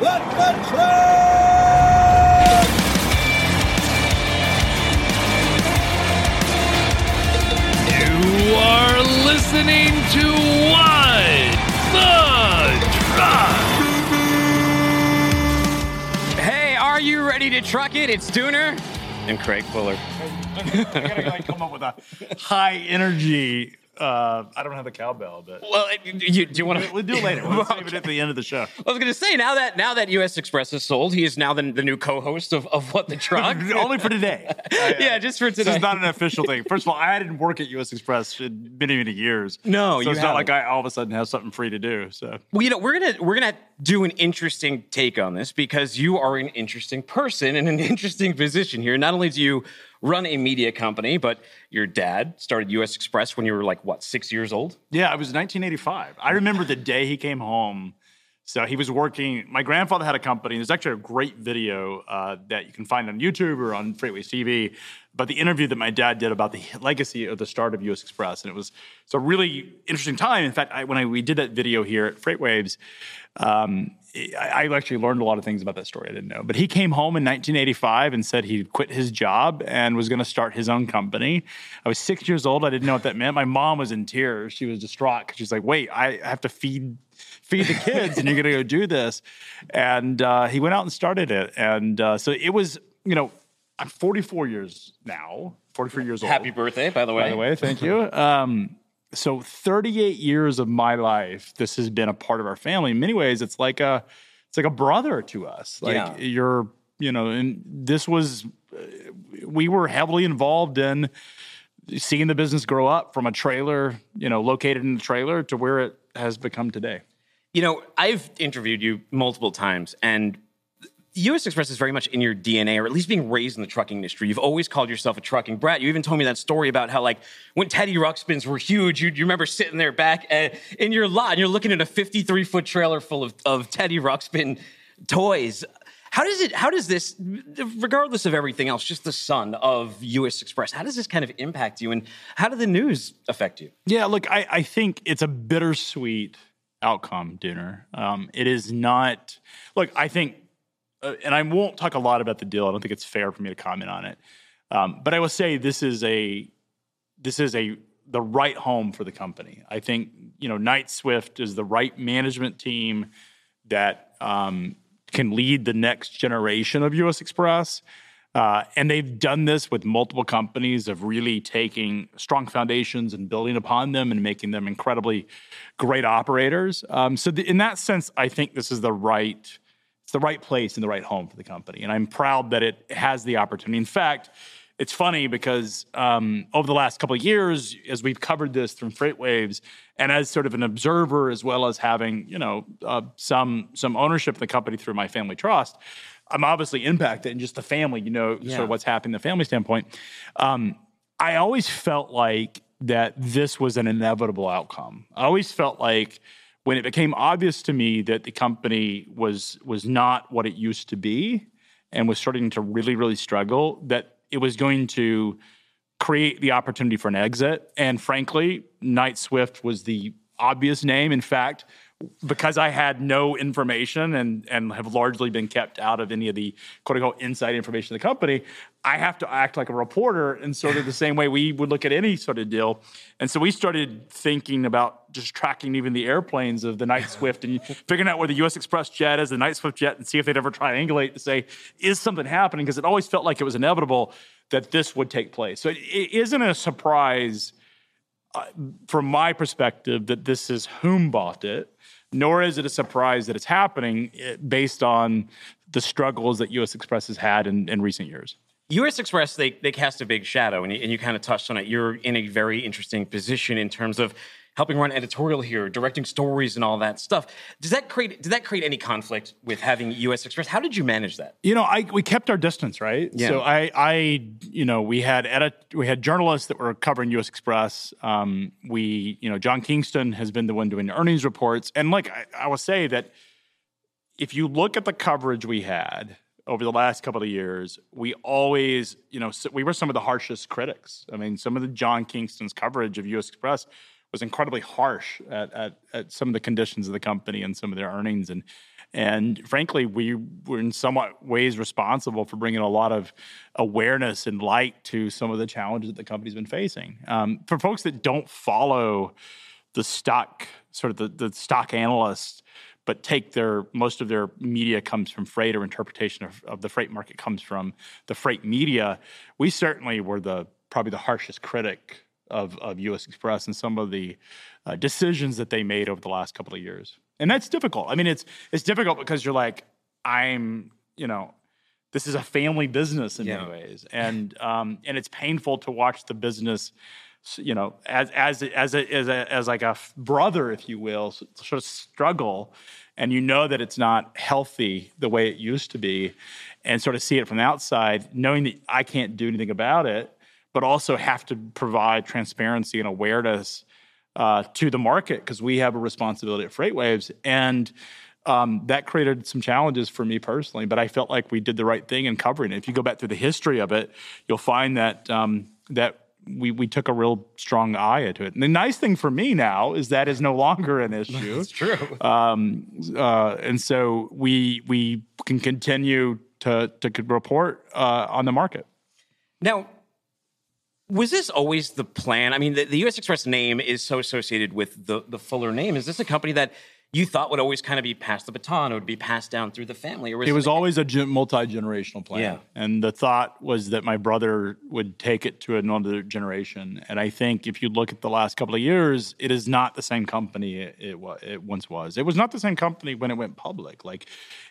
Let the train! You are listening to What the Truck. Hey, are you ready to truck it? It's Dooner and Craig Fuller. I gotta like come up with a high energy. Uh, I don't have the cowbell, but Well, you, do you want to? we'll do it later. We'll save it at the end of the show. I was going to say now that now that US Xpress is sold, he is now the, the new co-host of, of What the Truck. Only for today. yeah, just for today. This today. is not an official thing. First of all, I didn't work at U.S. Xpress in many, many years. No, so you it's not like. I all of a sudden have something free to do. So well, you know, we're gonna we're gonna do an interesting take on this because you are an interesting person in an interesting position here. Not only do you run a media company, but your dad started US Xpress when you were like what six years old. yeah, it was 1985. I remember the day he came home. So he was working. My grandfather had a company. There's actually a great video uh, that you can find on YouTube or on FreightWaves TV. But the interview that my dad did about the legacy of the start of U.S. Xpress, and it was it's a really interesting time. In fact, I, when I, we did that video here at Freightwaves, um, I, actually learned a lot of things about that story I didn't know. But he came home in 1985 and said he'd quit his job and was going to start his own company. I was six years old. I didn't know what that meant. My mom was in tears. She was distraught because she's like, "Wait, I have to feed." feed the kids and you're going to go do this and uh, he went out and started it and uh, so it was you know i'm 44 years now 44 years old Happy birthday, by the way. by the way thank you um, so 38 years of my life this has been a part of our family. In many ways it's like a it's like a brother to us. Like Yeah. you're you know and this was uh, we were heavily involved in seeing the business grow up from a trailer you know located in the trailer to where it has become today. You know, I've interviewed you multiple times, and US Xpress is very much in your DNA, or at least being raised in the trucking industry. You've always called yourself a trucking brat. You even told me that story about how, like, when Teddy Ruxpins were huge, you, you remember sitting there back uh, in your lot, and you're looking at a 53 foot trailer full of, of Teddy Ruxpin toys. How does it? How does this, regardless of everything else, just the son of U.S. Xpress? How does this kind of impact you, and how did the news affect you? Yeah, look, I, I think it's a bittersweet outcome, Dooner. Um, it is not, look, I think, uh, and I won't talk a lot about the deal. I don't think it's fair for me to comment on it. Um, but I will say this is a, this is a, the right home for the company. I think, you know, Knight Swift is the right management team that um, can lead the next generation of US Xpress. Uh, and they've done this with multiple companies of really taking strong foundations and building upon them and making them incredibly great operators. Um, so th- in that sense, I think this is the right it's the right place and the right home for the company. And I'm proud that it has the opportunity. In fact, it's funny because um, over the last couple of years, as we've covered this from FreightWaves, and as sort of an observer, as well as having you know uh, some some ownership in the company through my family trust, I'm obviously impacted in just the family. You know, sort of what's happening the family standpoint. Um, I always felt like that this was an inevitable outcome. I always felt like when it became obvious to me that the company was was not what it used to be and was starting to really really struggle that it was going to create the opportunity for an exit. And frankly Knight Swift was the obvious name. In fact because I had no information and and have largely been kept out of any of the quote unquote inside information of the company, I have to act like a reporter in sort of the same way we would look at any sort of deal. And so we started thinking about just tracking even the airplanes of the Knight Swift and figuring out where the US Xpress jet is, the Knight Swift jet, and see if they'd ever triangulate to say, is something happening? Because it always felt like it was inevitable that this would take place. So it, it isn't a surprise uh, from my perspective that this is whom bought it, nor is it a surprise that it's happening eh, based on the struggles that U.S. Xpress has had in, in recent years. US Xpress, they, they cast a big shadow, and you, and you kind of touched on it. You're in a very interesting position in terms of helping run editorial here, directing stories, and all that stuff. Does that create did that create any conflict with having US Xpress? How did you manage that? You know, I we kept our distance, right? Yeah. So I, I, you know, we had edit, we had journalists that were covering U.S. Xpress. Um, we, you know, John Kingston has been the one doing the earnings reports, and like I, I will say that if you look at the coverage we had over the last couple of years, we always, you know, we were some of the harshest critics. I mean, some of the John Kingston's coverage of U.S. Xpress was incredibly harsh at, at, at some of the conditions of the company and some of their earnings. And And frankly, we were in somewhat ways responsible for bringing a lot of awareness and light to some of the challenges that the company's been facing. Um, for folks that don't follow the stock, sort of the, the stock analysts, but take their most of their media comes from freight or interpretation of, of the freight market comes from the freight media. We certainly were the probably the harshest critic of, of U.S. Xpress and some of the uh, decisions that they made over the last couple of years. And that's difficult. I mean, it's it's difficult because you're like, I'm, you know, this is a family business in Yeah. many ways, and um, and it's painful to watch the business, you know, as as as a, as a, as like a brother, if you will, sort of struggle, and you know that it's not healthy the way it used to be, and sort of see it from the outside, knowing that I can't do anything about it, but also have to provide transparency and awareness uh, to the market because we have a responsibility at FreightWaves. And um, that created some challenges for me personally, but I felt like we did the right thing in covering it. If you go back through the history of it, you'll find that um, that we, we took a real strong eye into it. And the nice thing for me now is that is no longer an issue. It's true. Um, uh, and so we we can continue to to report uh, on the market. Now, was this always the plan? I mean, the, the U.S. Xpress name is so associated with the, the Fuller name. Is this a company that you thought would always kind of be passed the baton or would be passed down through the family? Or was It was always a multi generational plan. Yeah. And the thought was that my brother would take it to another generation. And I think if you look at the last couple of years, it is not the same company it, it, it once was. It was not the same company when it went public. Like,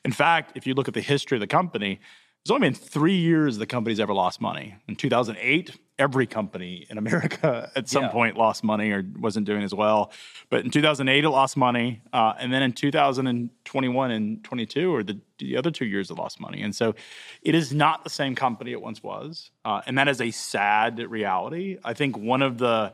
in fact, if you look at the history of the company, there's only been three years the company's ever lost money. In 2008, every company in America at some Yeah. point lost money or wasn't doing as well. But in 2008, it lost money. Uh, and then in 2021 and 22 or the, the other two years it lost money. And so it is not the same company it once was. Uh, and that is a sad reality. I think one of the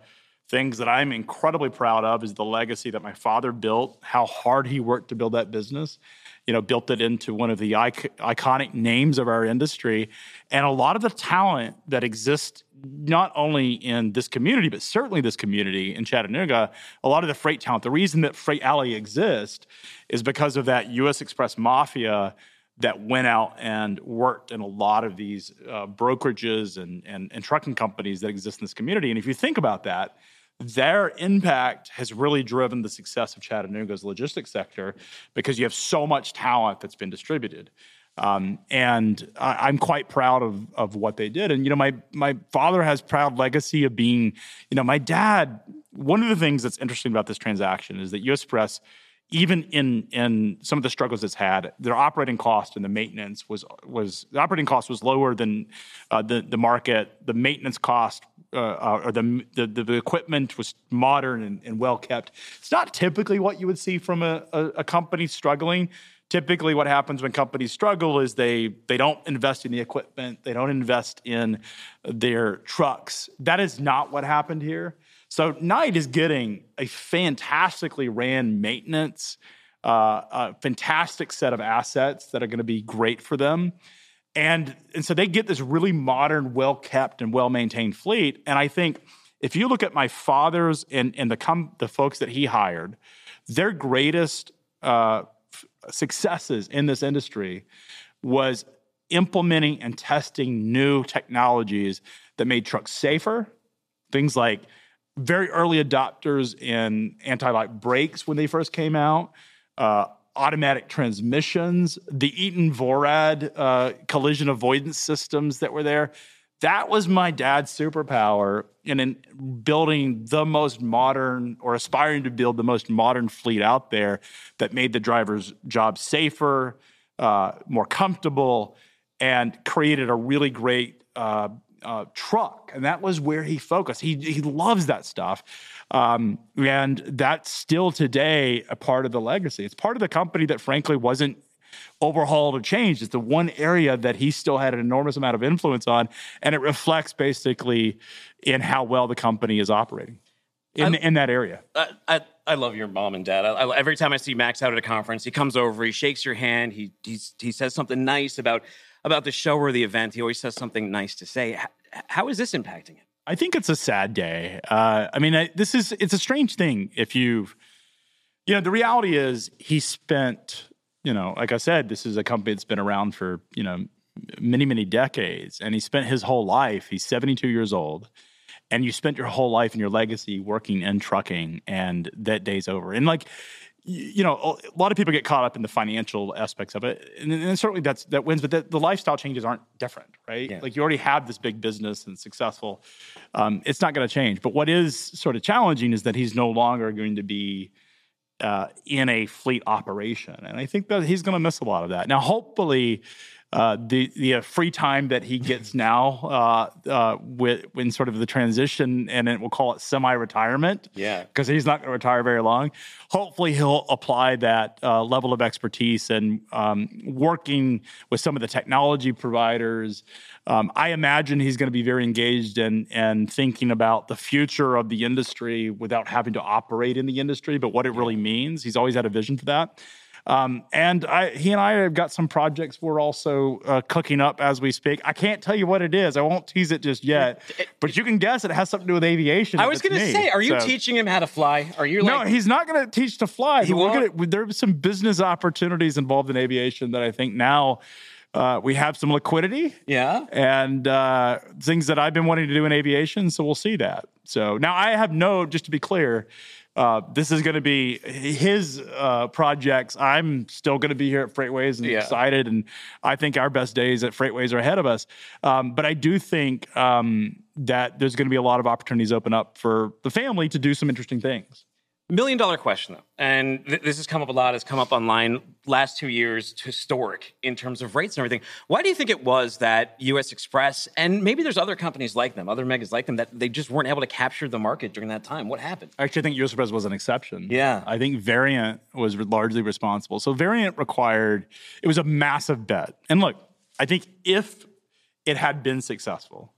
things that I'm incredibly proud of is the legacy that my father built, how hard he worked to build that business. You know, built it into one of the ic- iconic names of our industry. And a lot of the talent that exists not only in this community, but certainly this community in Chattanooga, a lot of the freight talent, the reason that Freight Alley exists is because of that US Xpress mafia that went out and worked in a lot of these uh, brokerages and, and, and trucking companies that exist in this community. And if you think about that, their impact has really driven the success of Chattanooga's logistics sector because you have so much talent that's been distributed. Um, and I, I'm quite proud of of what they did. And you know, my my father has proud legacy of being, you know, my dad. One of the things that's interesting about this transaction is that U.S. Press, even in in some of the struggles it's had, their operating cost and the maintenance was was the operating cost was lower than uh, the the market. The maintenance cost uh, uh, or the, the the equipment was modern and, and well kept. It's not typically what you would see from a, a, a company struggling. Typically, what happens when companies struggle is they they don't invest in the equipment, they don't invest in their trucks. That is not what happened here. So Knight is getting a fantastically ran maintenance, uh, a fantastic set of assets that are going to be great for them. And, and so they get this really modern, well kept, and well maintained fleet. And I think if you look at my father's and, and the, com- the folks that he hired, their greatest uh, f- successes in this industry was implementing and testing new technologies that made trucks safer. Things like very early adopters in anti-lock brakes when they first came out, uh, automatic transmissions, the Eaton Vorad uh, collision avoidance systems that were there. That was my dad's superpower in, in building the most modern or aspiring to build the most modern fleet out there that made the driver's job safer, uh, more comfortable, and created a really great uh, truck, and that was where he focused. He he loves that stuff, um, and that's still today a part of the legacy. It's part of the company that, frankly, wasn't overhauled or changed. It's the one area that he still had an enormous amount of influence on, and it reflects basically in how well the company is operating in in that area. I, I, I love your mom and dad. I, I, every time I see Max out at a conference, he comes over, he shakes your hand, he he's, he says something nice about about the show or the event. He always says something nice to say. H- how is this impacting it? I think it's a sad day. Uh, I mean, I, this is it's a strange thing. If you've, you know, the reality is he spent you know, like I said, this is a company that's been around for, you know, many, many decades. And he spent his whole life, he's 72 years old, and you spent your whole life and your legacy working in trucking, and that day's over. And like, you know, a lot of people get caught up in the financial aspects of it, and, and certainly that's that wins. But the, the, lifestyle changes aren't different, right? Yeah. Like you already have this big business and successful. Um, it's not going to change. But what is sort of challenging is that he's no longer going to be uh, in a fleet operation, and I think that he's going to miss a lot of that. Now, hopefully, uh, the the uh, free time that he gets now uh, uh, with when sort of the transition, and it, we'll call it semi-retirement. Yeah, because he's not going to retire very long. Hopefully, he'll apply that uh, level of expertise and um, working with some of the technology providers. Um, I imagine he's going to be very engaged and and thinking about the future of the industry without having to operate in the industry, but what it really means. He's always had a vision for that. Um, and I, he and I have got some projects we're also uh, cooking up as we speak. I can't tell you what it is. I won't tease it just yet, but you can guess it has something to do with aviation. I was going to say, are you so, teaching him how to fly? Are you? Like, no, he's not going to teach to fly. He gonna, there's some business opportunities involved in aviation that I think now. Uh, we have some liquidity. Yeah. And uh, things that I've been wanting to do in aviation. So we'll see that. So now I have no, just to be clear, uh, this is going to be his uh, projects. I'm still going to be here at FreightWaves and yeah. excited, and I think our best days at FreightWaves are ahead of us. Um, but I do think um, that there's going to be a lot of opportunities open up for the family to do some interesting things. Million dollar question, though, and th- this has come up a lot. Has come up online last two years, historic in terms of rates and everything. Why do you think it was that U.S. Xpress and maybe there's other companies like them, other megas like them, that they just weren't able to capture the market during that time? What happened? I actually, think U.S. Xpress was an exception. Yeah, I think Variant was largely responsible. So Variant required it was a massive bet, and look, I think if it had been successful,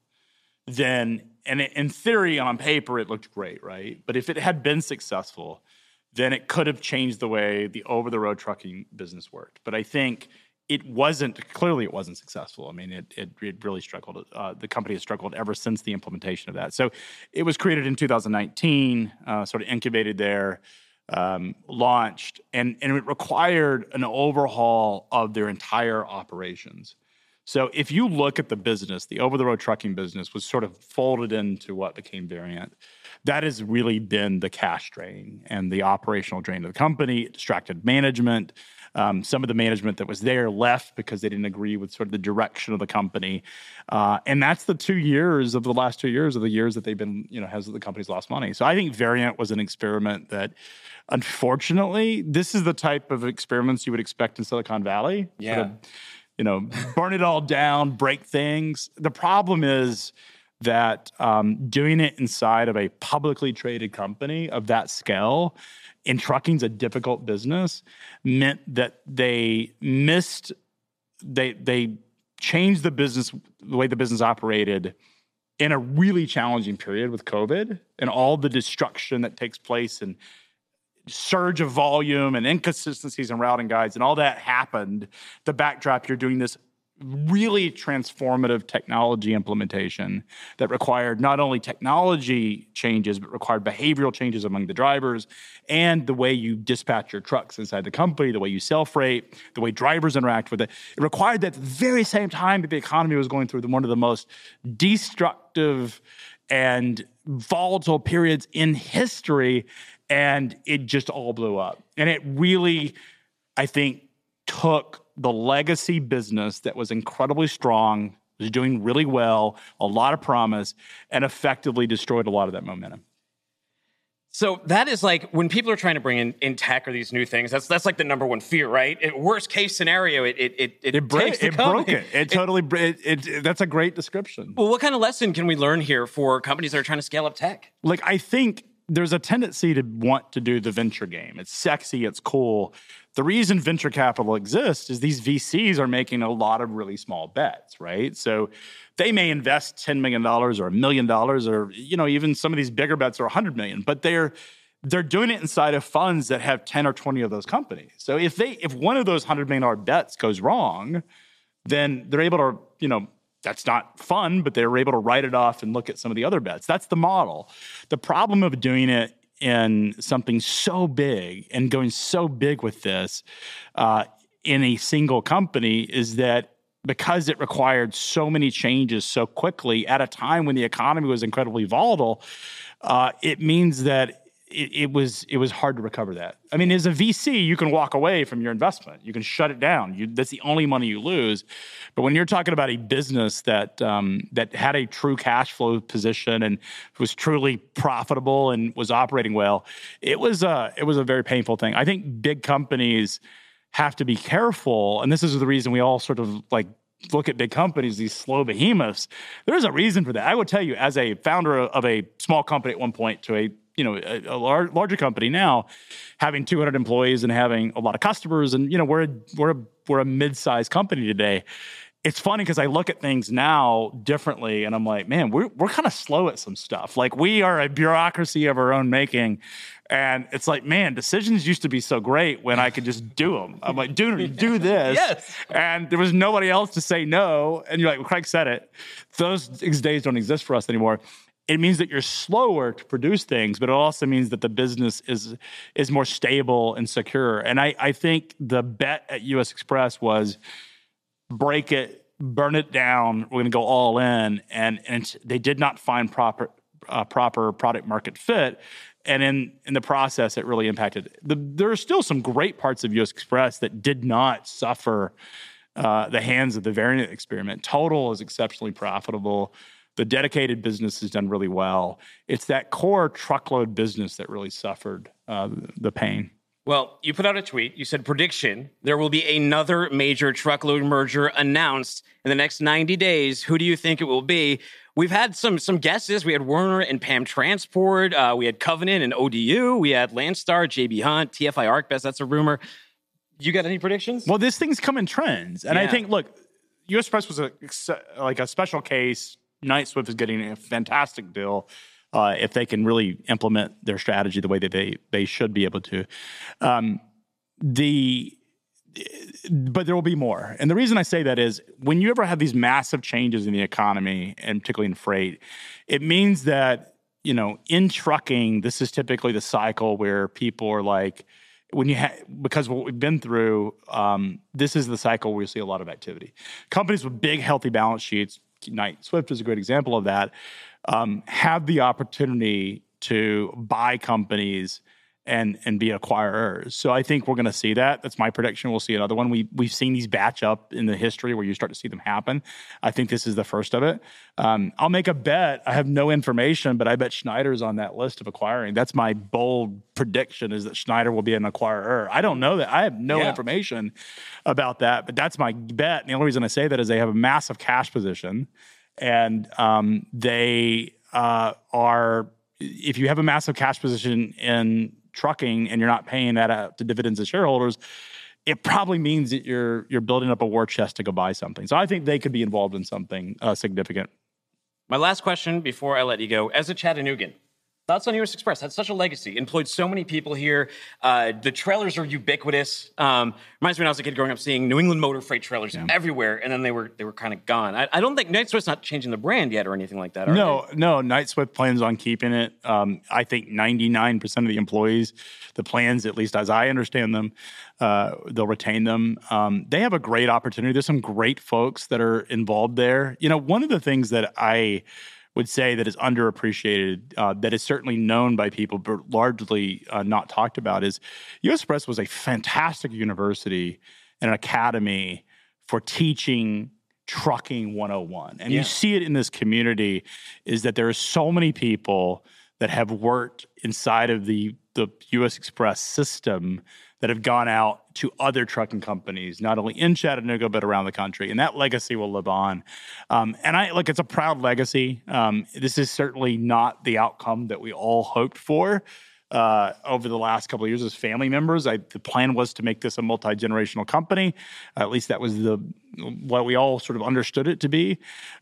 then and in theory on paper it looked great, right? But if it had been successful, then it could have changed the way the over the road trucking business worked. But I think it wasn't clearly it wasn't successful. I mean, it it, it really struggled. Uh, the company has struggled ever since the implementation of that. So it was created in 2019, uh, sort of incubated there, um, launched, and and it required an overhaul of their entire operations. So if you look at the business, the over the road trucking business was sort of folded into what became Variant. That has really been the cash drain and the operational drain of the company, it distracted management. Um, some of the management that was there left because they didn't agree with sort of the direction of the company. Uh, and that's the two years of the last two years of the years that they've been, you know, has the company's lost money. So I think Variant was an experiment that unfortunately, this is the type of experiments you would expect in Silicon Valley. Yeah. Sort of, you know, burn it all down, break things. The problem is that um, doing it inside of a publicly traded company of that scale in trucking's a difficult business meant that they missed they they changed the business the way the business operated in a really challenging period with covid and all the destruction that takes place and surge of volume and inconsistencies in routing guides and all that happened, the backdrop, you're doing this really transformative technology implementation that required not only technology changes, but required behavioral changes among the drivers and the way you dispatch your trucks inside the company, the way you sell freight, the way drivers interact with it. It required that very same time that the economy was going through one of the most destructive and volatile periods in history and it just all blew up. And it really, I think, took the legacy business that was incredibly strong, was doing really well, a lot of promise, and effectively destroyed a lot of that momentum. So that is like when people are trying to bring in, in tech or these new things. That's that's like the number one fear, right? It, worst case scenario, it it it, it, it, break, it broke it. It totally it, it, That's a great description. Well, what kind of lesson can we learn here for companies that are trying to scale up tech? Like I think there's a tendency to want to do the venture game. It's sexy, it's cool. The reason venture capital exists is these VCs are making a lot of really small bets, right? So they may invest $10 million or a million dollars or you know even some of these bigger bets are 100 million, but they're they're doing it inside of funds that have 10 or 20 of those companies. So if they if one of those 100 million dollar bets goes wrong, then they're able to, you know, that's not fun, but they were able to write it off and look at some of the other bets. That's the model. The problem of doing it in something so big and going so big with this uh, in a single company is that because it required so many changes so quickly at a time when the economy was incredibly volatile, uh, it means that it, it, was it was hard to recover that. I mean, as a VC, you can walk away from your investment. You can shut it down. You, that's the only money you lose. But when you're talking about a business that um, that had a true cash flow position and was truly profitable and was operating well, it was a it was a very painful thing. I think big companies have to be careful, and this is the reason we all sort of like look at big companies, these slow behemoths. There's a reason for that. I would tell you, as a founder of a small company at one point to a you know a, a lar- larger company now, having 200 employees and having a lot of customers, and you know we're a, we're a, we're a mid-sized company today. It's funny because I look at things now differently, and I'm like, man, we're we're kind of slow at some stuff. Like we are a bureaucracy of our own making, and it's like, man, decisions used to be so great when I could just do them. I'm like, do do this, yes. and there was nobody else to say no. And you're like, well, Craig said it. Those days don't exist for us anymore it means that you're slower to produce things, but it also means that the business is is more stable and secure. And I, I think the bet at US Xpress was break it, burn it down. We're going to go all in, and and they did not find proper uh, proper product market fit. And in in the process, it really impacted. The, there are still some great parts of US Xpress that did not suffer uh, the hands of the variant experiment. Total is exceptionally profitable. The dedicated business has done really well. It's that core truckload business that really suffered uh, the pain. Well, you put out a tweet. You said prediction there will be another major truckload merger announced in the next 90 days. Who do you think it will be? We've had some some guesses. We had Werner and PAM Transport. Uh, we had Covenant and ODU. We had Landstar, JB Hunt, TFI ArcBest. That's a rumor. You got any predictions? Well, this things come in trends, and Yeah. I think look, U.S. Press was a like a special case. Knight Swift is getting a fantastic deal uh, if they can really implement their strategy the way that they they should be able to. Um, the but there will be more. And the reason I say that is when you ever have these massive changes in the economy and particularly in freight, it means that, you know, in trucking, this is typically the cycle where people are like, when you ha- because what we've been through, um, this is the cycle where you see a lot of activity. Companies with big, healthy balance sheets, Knight Swift is a great example of that, um, have the opportunity to buy companies and and be acquirers. So I think we're going to see that. That's my prediction. We'll see another one. We we've seen these batch up in the history where you start to see them happen. I think this is the first of it. Um, I'll make a bet. I have no information, but I bet Schneider's on that list of acquiring. That's my bold prediction: is that Schneider will be an acquirer. I don't know that. I have no Yeah. information about that, but that's my bet. And the only reason I say that is they have a massive cash position, and um, they uh, are. If you have a massive cash position in trucking and you're not paying that out to dividends to shareholders, it probably means that you're you're building up a war chest to go buy something. So I think they could be involved in something uh, significant. My last question before I let you go. As a Chattanoogan, thoughts on US Xpress? Had such a legacy, employed so many people here. Uh, the trailers are ubiquitous. Um, reminds me when I was a kid growing up seeing New England motor freight trailers everywhere, and then they were they were kind of gone. I, I don't think Knight Swift's not changing the brand yet or anything like that. Are No, no. Knight Swift plans on keeping it. Um, I think 99% of the employees, the plans, at least as I understand them, uh, they'll retain them. Um, they have a great opportunity. There's some great folks that are involved there. You know, one of the things that I would say that is underappreciated, uh, that is certainly known by people, but largely uh, not talked about, is US Press was a fantastic university and an academy for teaching trucking 101 and Yeah. you see it in this community is that there are so many people that have worked inside of the the US Xpress system that have gone out to other trucking companies, not only in Chattanooga but around the country, and that legacy will live on. Um, and I like it's a proud legacy. Um, this is certainly not the outcome that we all hoped for uh, over the last couple of years as family members. I, the plan was to make this a multi generational company. at least that was the what we all sort of understood it to be.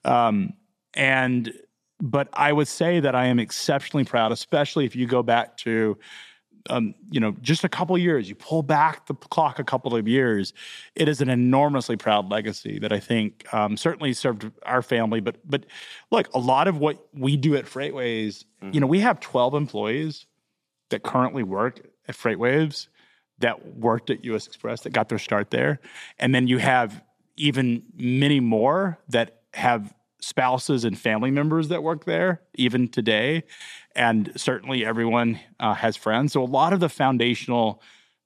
Um, and but I would say that I am exceptionally proud, especially if you go back to um, you know, just a couple of years, you pull back the clock a couple of years, it is an enormously proud legacy that I think um, certainly served our family. But but look, a lot of what we do at FreightWaves, you know, we have 12 employees that currently work at Freightwaves that worked at US Xpress that got their start there. And then you have even many more that have spouses and family members that work there even today. And certainly everyone uh, has friends. So a lot of the foundational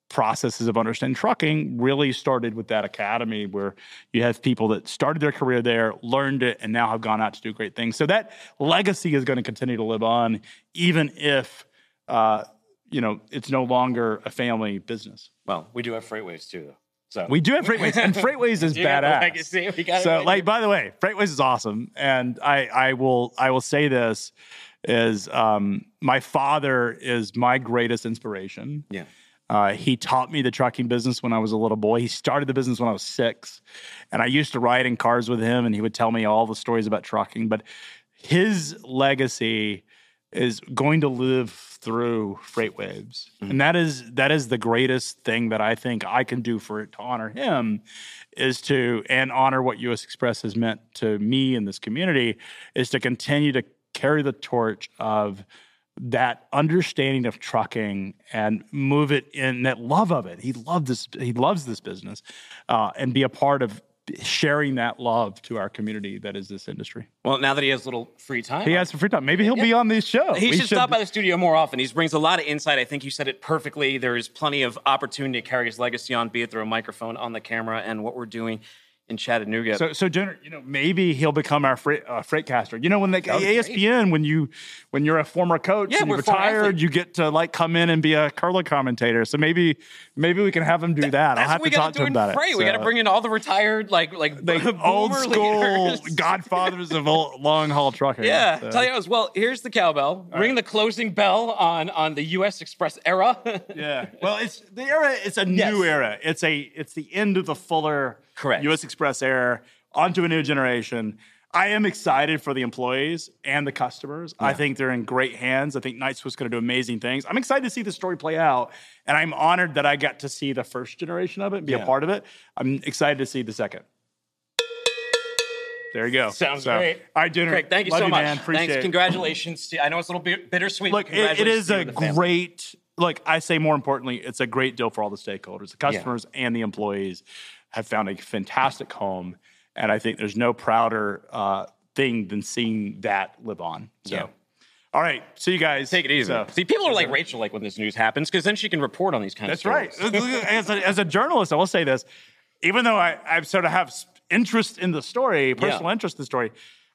processes of understanding trucking really started with that academy where you have people that started their career there, learned it, and now have gone out to do great things. So that legacy is going to continue to live on, even if uh, you know it's no longer a family business. Well, we do have FreightWaves too, though. So we do have FreightWaves, and FreightWaves is badass. Legacy. We got so, like, by the way, FreightWaves is awesome, and I, I will, I will say this is, um, my father is my greatest inspiration. Yeah. Uh, he taught me the trucking business when I was a little boy. He started the business when I was six, and I used to ride in cars with him, and he would tell me all the stories about trucking. But his legacy is going to live through FreightWaves, mm-hmm. and that is that is the greatest thing that I think I can do for it to honor him, is to and honor what U.S. Xpress has meant to me in this community, is to continue to carry the torch of that understanding of trucking and move it in that love of it. He loved this. He loves this business, uh, and be a part of sharing that love to our community that is this industry. Well, now that he has a little free time, he has some free time. Maybe he'll yeah. be on this show. He should, should, stop by the studio more often. He brings a lot of insight. I think you said it perfectly. There is plenty of opportunity to carry his legacy on, be it through a microphone on the camera and what we're doing in Chattanooga. So, so Dooner, you know, maybe he'll become our freight, uh, freightcaster. You know, when the ESPN, great. when you when you're a former coach yeah, and you're retired, you get to like come in and be a color commentator. So maybe maybe we can have him do that. I'll have to talk to him about freight. it. We got to bring in all the retired like like, like old school godfathers of long haul trucking. Yeah, so. tell you as well. Here's the cowbell. All ring right. the closing bell on on the U.S. Xpress era. yeah. Well, it's the era. It's a yes. new era. It's a it's the end of the Fuller Correct. U.S. Xpress Air onto a new generation. I am excited for the employees and the customers. Yeah. I think they're in great hands. I think Knight-Swift's going to do amazing things. I'm excited to see the story play out, and I'm honored that I got to see the first generation of it and be yeah. a part of it. I'm excited to see the second. There you go. Sounds so, great. All right, Dooner. Great. Thank you Love so you, much. Man. Appreciate Thanks. It. Congratulations. To, I know it's a little bit bittersweet. Look, it, it is a great. Look, I say more importantly, it's a great deal for all the stakeholders, the customers yeah. and the employees have found a fantastic home. And I think there's no prouder uh, thing than seeing that live on. So. Yeah. All right, see you guys. Take it easy. So, see, people are like Rachel, like when this news happens, because then she can report on these kinds that's of That's right. as, a, as a journalist, I will say this: even though I, I sort of have interest in the story, personal yeah. interest in the story,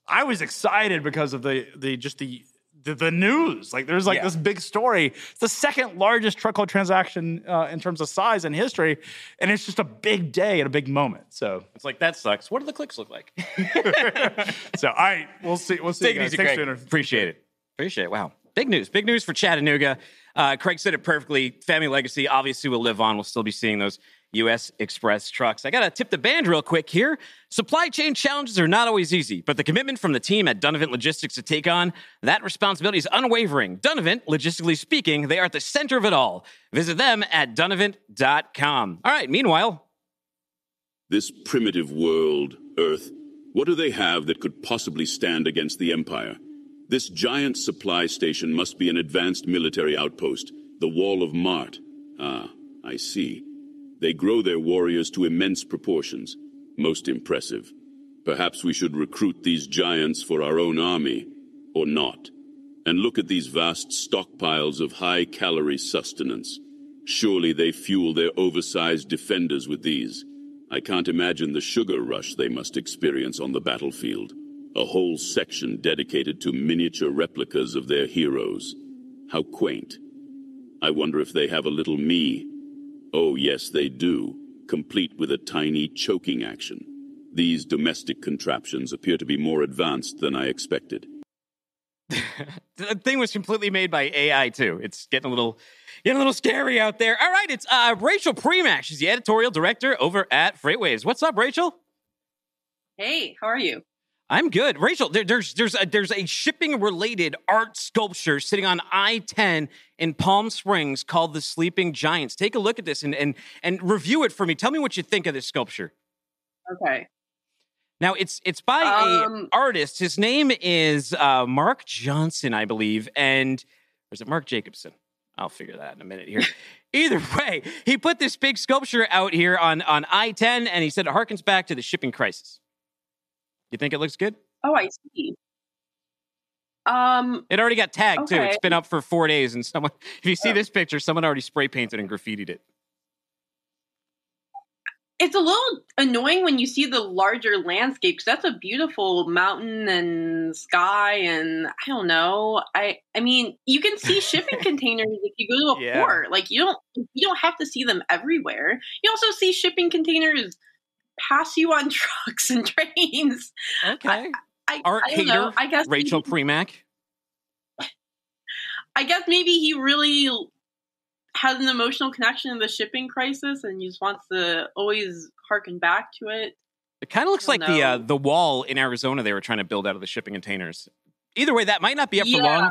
I was excited because of the the just the the, the news. Like there's like yeah. this big story. It's the second largest truckload transaction uh, in terms of size in history, and it's just a big day and a big moment. So it's like that sucks. What do the clicks look like? so all right, we'll see. We'll see. Take it easy, Thanks, Craig. Appreciate it. Appreciate it. Wow, big news. Big news for Chattanooga. Uh, Craig said it perfectly. Family legacy obviously will live on. We'll still be seeing those U.S. Xpress trucks. I got to tip the band real quick here. Supply chain challenges are not always easy, but the commitment from the team at Dunavant Logistics to take on that responsibility is unwavering. Dunavant, logistically speaking, they are at the center of it all. Visit them at dunavant.com. All right, meanwhile. This primitive world, Earth, what do they have that could possibly stand against the Empire? This giant supply station must be an advanced military outpost, the Wall of Mart. Ah, I see. They grow their warriors to immense proportions. Most impressive. Perhaps we should recruit these giants for our own army, or not. And look at these vast stockpiles of high-calorie sustenance. Surely they fuel their oversized defenders with these. I can't imagine the sugar rush they must experience on the battlefield. A whole section dedicated to miniature replicas of their heroes. How quaint. I wonder if they have a little me Oh, yes, they do, complete with a tiny choking action. These domestic contraptions appear to be more advanced than I expected. the thing was completely made by AI too. It's getting a little getting a little scary out there. All right, it's uh, Rachel Premack. She's the editorial director over at FreightWaves. What's up, Rachel? Hey, how are you? I'm good, Rachel. There, there's there's a, there's a shipping related art sculpture sitting on I-10 in Palm Springs called the Sleeping Giants. Take a look at this and and and review it for me. Tell me what you think of this sculpture. Okay. Now it's it's by um, a artist. His name is uh, Mark Johnson, I believe, and or is it Mark Jacobson? I'll figure that out in a minute here. Either way, he put this big sculpture out here on, on I 10 and he said it harkens back to the shipping crisis. You think it looks good? Oh, I see. Um, It already got tagged too. It's been up for four days, and someone, if you see this picture, someone already spray painted and graffitied it. it's a little annoying when you see the larger landscape 'cause that's a beautiful mountain and sky and I don't know. I I mean, you can see shipping containers if you go to a Yeah. port. Like you don't you don't have to see them everywhere. You also see shipping containers pass you on trucks and trains. Okay. I, Art I don't know. I guess Rachel maybe- Premack. I guess maybe he really has an emotional connection to the shipping crisis and he just wants to always harken back to it. It kind of looks like don't the uh, the wall in Arizona they were trying to build out of the shipping containers. Either way, that might not be up for Yeah. long.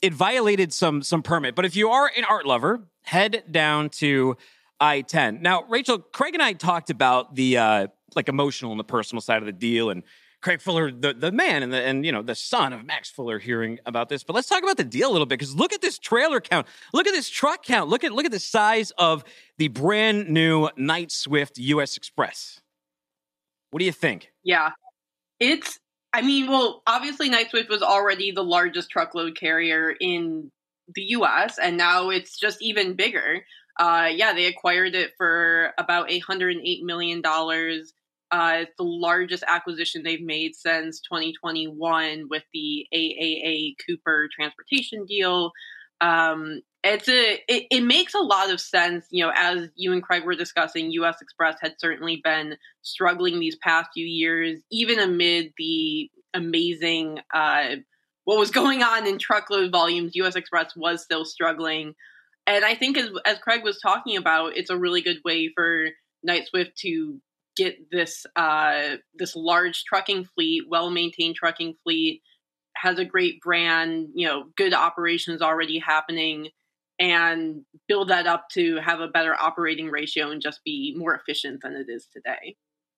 It violated some some permit, but if you are an art lover, head down to I ten. Now, Rachel, Craig and I talked about the uh, like emotional and the personal side of the deal, and Craig Fuller, the, the man and the and you know the son of Max Fuller, hearing about this. But let's talk about the deal a little bit because look at this trailer count, look at this truck count, look at look at the size of the brand new Knight Swift U.S. Xpress. What do you think? Yeah. It's I mean, well, obviously Knight Swift was already the largest truckload carrier in the US and now it's just even bigger. Uh yeah, they acquired it for about 808 million dollars. Uh it's the largest acquisition they've made since 2021 with the AAA Cooper transportation deal. Um it's a it, it makes a lot of sense, you know, as you and Craig were discussing, US Xpress had certainly been struggling these past few years, even amid the amazing uh, what was going on in truckload volumes. U.S. Xpress was still struggling, and I think as as Craig was talking about, it's a really good way for Knight Swift to get this uh, this large trucking fleet, well maintained trucking fleet, has a great brand, you know, good operations already happening. And build that up to have a better operating ratio and just be more efficient than it is today.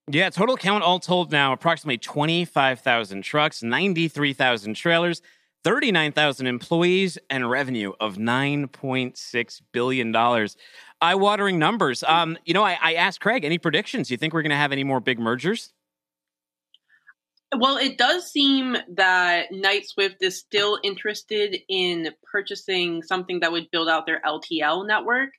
Yeah, total count all told now approximately 25,000 trucks, 93,000 trailers, 39,000 employees, and revenue of $9.6 billion. Eye watering numbers. Um, you know, I, I asked Craig, any predictions? Do you think we're going to have any more big mergers? Well, it does seem that Knight Swift is still interested in purchasing something that would build out their LTL network.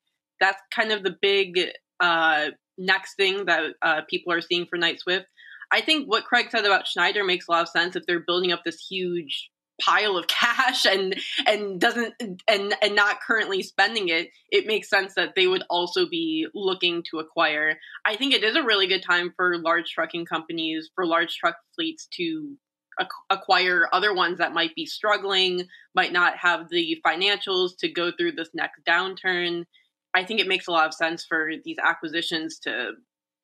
That's kind of the big uh, next thing that uh, people are seeing for Knight Swift. I think what Craig said about Schneider makes a lot of sense. If they're building up this huge pile of cash and and doesn't and and not currently spending it, it makes sense that they would also be looking to acquire. I think it is a really good time for large trucking companies, for large truck fleets to acquire other ones that might be struggling, might not have the financials to go through this next downturn. I think it makes a lot of sense for these acquisitions to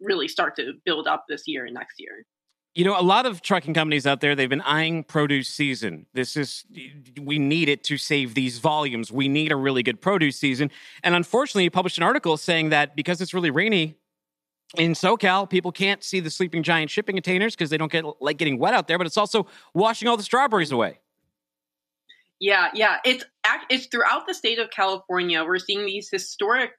really start to build up this year and next year. You know, a lot of trucking companies out there, they've been eyeing produce season. This is, we need it to save these volumes. We need a really good produce season. And unfortunately, you published an article saying that because it's really rainy in SoCal, people can't see the sleeping giant shipping containers because they don't get like getting wet out there, but it's also washing all the strawberries away. Yeah, yeah, it's it's throughout the state of California. We're seeing these historic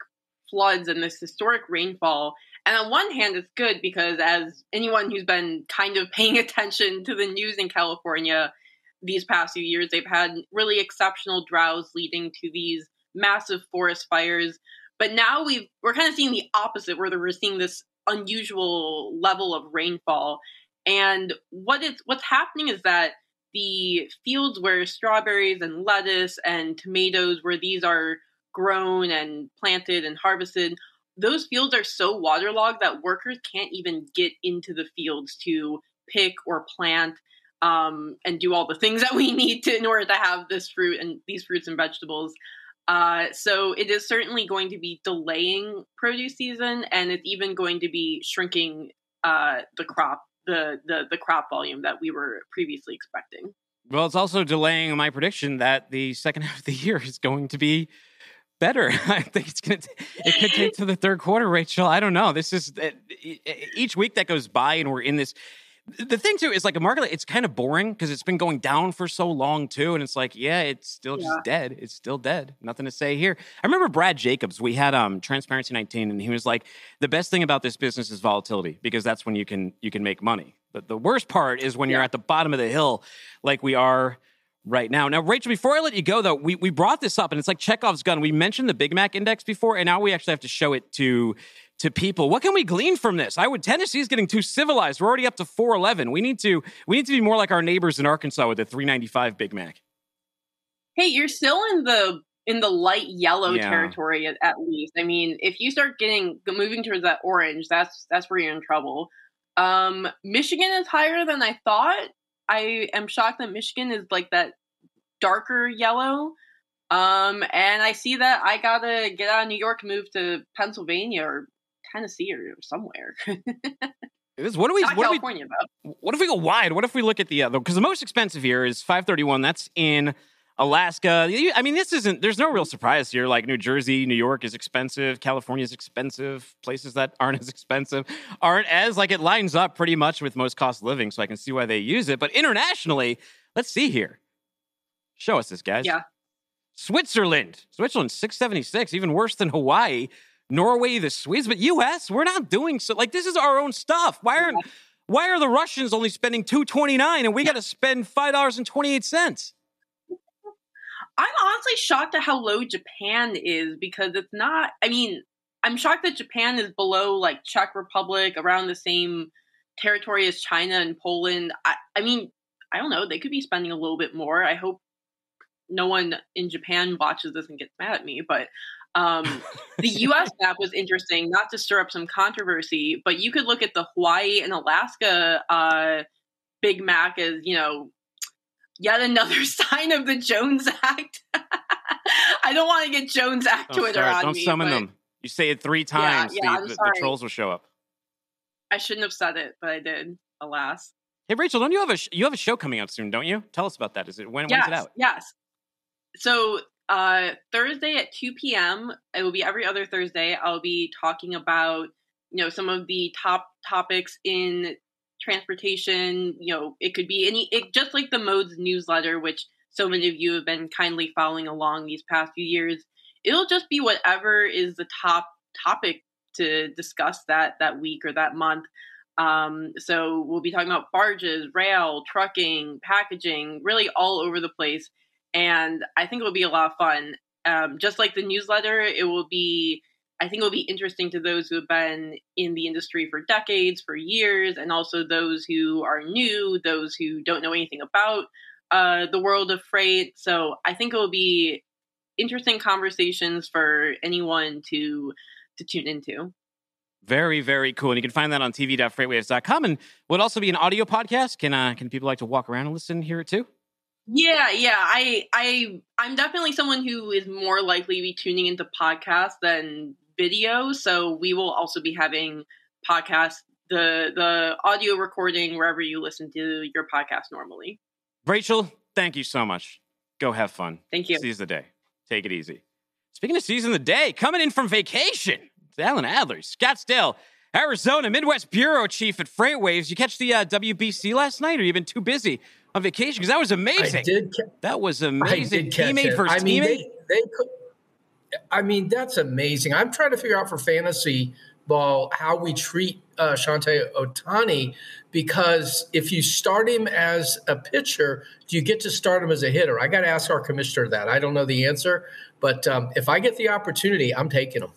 floods and this historic rainfall. And on one hand, it's good because as anyone who's been kind of paying attention to the news in California these past few years, they've had really exceptional droughts leading to these massive forest fires. But now we've we're kind of seeing the opposite, where we're seeing this unusual level of rainfall. And what is what's happening is that the fields where strawberries and lettuce and tomatoes, where these are grown and planted and harvested, those fields are so waterlogged that workers can't even get into the fields to pick or plant um, and do all the things that we need to in order to have this fruit and these fruits and vegetables. Uh, so it is certainly going to be delaying produce season, and it's even going to be shrinking uh, the crop, the, the the crop volume that we were previously expecting. Well, it's also delaying my prediction that the second half of the year is going to be better. I think it's going to, it could take to the third quarter, Rachel. I don't know. This is uh, e- each week that goes by and we're in this The thing too is like a market, it's kind of boring because it's been going down for so long too, and it's like, yeah, it's still just dead. It's still dead. Nothing to say here. I remember Brad Jacobs. We had um Transparency 19, and he was like, the best thing about this business is volatility because that's when you can you can make money. But the worst part is when you're at the bottom of the hill, like we are right now. Now, Rachel, before I let you go, though, we, we brought this up, and it's like Chekhov's gun. We mentioned the Big Mac index before, and now we actually have to show it to to people. What can we glean from this? I would Tennessee is getting too civilized. We're already up to 411. We need to we need to be more like our neighbors in Arkansas with the 395 Big Mac. Hey, you're still in the in the light yellow Yeah. territory at, at least. I mean, if you start getting moving towards that orange, that's that's where you're in trouble. Um, Michigan is higher than I thought. I am shocked that Michigan is like that darker yellow. Um, and I see that I gotta get out of New York, and move to Pennsylvania or Tennessee or somewhere. It is- What do we Not what do we California, though. what if we go wide? What if we look at the other? Because the most expensive here is 531. That's in Alaska. I mean, this isn't. There's no real surprise here. Like New Jersey, New York is expensive. California is expensive. Places that aren't as expensive aren't as like it lines up pretty much with most cost of living. So I can see why they use it. But internationally, let's see here. Show us this, guys. Yeah. Switzerland. Switzerland 676, even worse than Hawaii. Norway, the Swedes, but US, we're not doing so. Like this is our own stuff. Why aren't why are the Russians only spending 229 and we got to spend $5.28? I'm honestly shocked at how low Japan is because it's not. I mean, I'm shocked that Japan is below like Czech Republic, around the same territory as China and Poland. I, I mean, I don't know. They could be spending a little bit more. I hope no one in Japan watches this and gets mad at me. But um, the U.S. map was interesting, not to stir up some controversy, but you could look at the Hawaii and Alaska uh, Big Mac as you know yet another sign of the Jones Act. I don't want to get Jones Act Don't, Twitter start- on don't me. summon but them. You say it three times, yeah, the, the- the trolls will show up. I shouldn't have said it, but I did. Alas. Hey, Rachel, don't you have a sh- you have a show coming out soon, don't you? Tell us about that. Is it when when's it out? yes. So uh, Thursday at two p.m. It will be every other Thursday. I'll be talking about you know some of the top topics in transportation. You know, it could be any, it, just like the Modes newsletter, which so many of you have been kindly following along these past few years. It'll just be whatever is the top topic to discuss that that week or that month. Um, so we'll be talking about barges, rail, trucking, packaging, really all over the place. And I think it'll be a lot of fun. Um, just like the newsletter, it will be, I think it will be interesting to those who have been in the industry for decades, for years, and also those who are new, those who don't know anything about uh, the world of freight. So I think it will be interesting conversations for anyone to to tune into. Very, very cool. And you can find that on tv.freightwaves.com. And would also be an audio podcast. Can uh, can people like to walk around and listen and hear it too? Yeah, yeah. I I I'm definitely someone who is more likely to be tuning into podcasts than video. So we will also be having podcasts, the the audio recording wherever you listen to your podcast normally. Rachel, thank you so much. Go have fun. Thank you. Seize the day. Take it easy. Speaking of seizing the day, coming in from vacation, it's Alan Adler, Scottsdale, Arizona, Midwest Bureau Chief at FreightWaves. You catch the uh, WBC last night, or you been too busy on vacation? Because that was amazing. I did. Ca- That was I amazing. did catch Teammate it. versus I mean, teammate. they, they could. I mean, that's amazing. I'm trying to figure out for fantasy ball how we treat uh, Shohei Otani because if you start him as a pitcher, do you get to start him as a hitter? I got to ask our commissioner that. I don't know the answer, but um, if I get the opportunity, I'm taking him.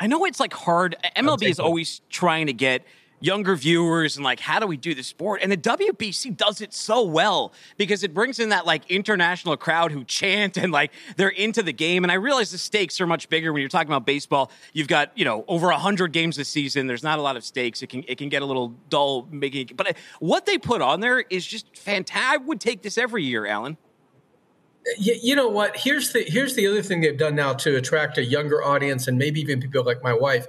I know it's like hard. MLB is taking- always trying to get younger viewers and like how do we do the sport? And the WBC does it so well because it brings in that like international crowd who chant and like they're into the game. And I realize the stakes are much bigger. When you're talking about baseball you've got you know over 100 games this season. There's not a lot of stakes. It can it can get a little dull making but uh, what they put on there is just fantastic I would take this every year Alan You, you know what? Here's the here's the other thing they've done now to attract a younger audience and maybe even people like my wife.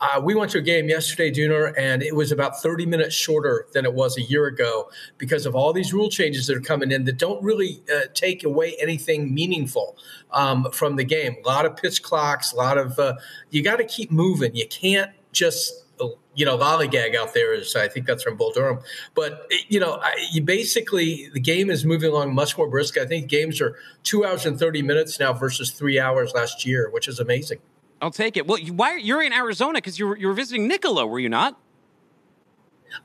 Uh, we went to a game yesterday, Dooner, and it was about 30 minutes shorter than it was a year ago because of all these rule changes that are coming in that don't really uh, take away anything meaningful um, from the game. A lot of pitch clocks, a lot of uh, you got to keep moving. You can't just you know, lollygag out there is, I think that's from Bull Durham. But, you know, I, you basically, the game is moving along much more brisk. I think games are two hours and 30 minutes now versus three hours last year, which is amazing. I'll take it. Well, you, why you're in Arizona because you were, you were visiting Nikola, were you not?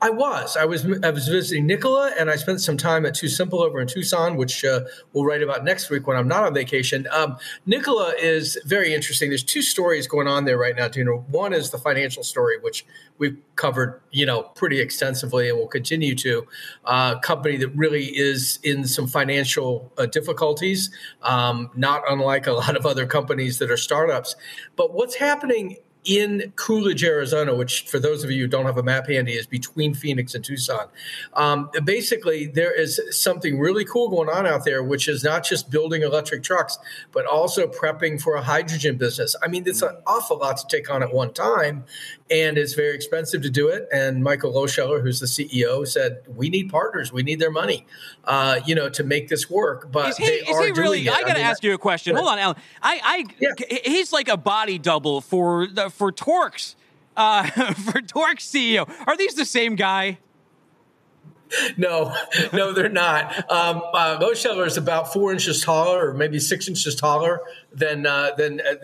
I was. I was. I was visiting Nikola, and I spent some time at TuSimple over in Tucson, which uh, we'll write about next week when I'm not on vacation. Um, Nikola is very interesting. There's two stories going on there right now. Know, one is the financial story, which we've covered, you know, pretty extensively, and will continue to. Uh, company that really is in some financial uh, difficulties, um, not unlike a lot of other companies that are startups. But what's happening in Coolidge, Arizona, which for those of you who don't have a map handy is between Phoenix and Tucson. Um, basically, there is something really cool going on out there, which is not just building electric trucks, but also prepping for a hydrogen business. I mean, it's an awful lot to take on at one time, and it's very expensive to do it. And Michael Lohscheller, who's the CEO, said, "We need partners. We need their money, uh, you know, to make this work." But is he, they is are he really? doing it. I got to mean, ask you a question. Hold on, Alan. I, I, Yeah. he's like a body double for the, for Torc's, uh, for Torc's CEO. Are these the same guy? No, no, they're not. Um, uh, is about four inches taller, or maybe six inches taller than uh, than uh,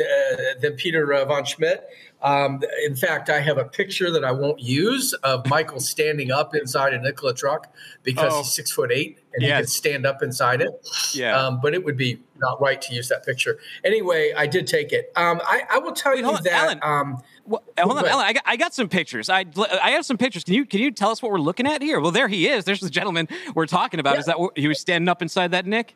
than Peter uh, Vaughan Schmidt. Um, in fact, I have a picture that I won't use of Michael standing up inside a Nikola truck because Oh. he's six foot eight and he Yes. can stand up inside it. Yeah. Um, but it would be not right to use that picture. Anyway, I did take it. Um, I, I will tell Wait, you that. Alan. Um, Well, hold on. Alan. I got, I got some pictures. I, I have some pictures. Can you can you tell us what we're looking at here? Well, there he is. There's the gentleman we're talking about. Yeah. Is that what, he was standing up inside that Nick?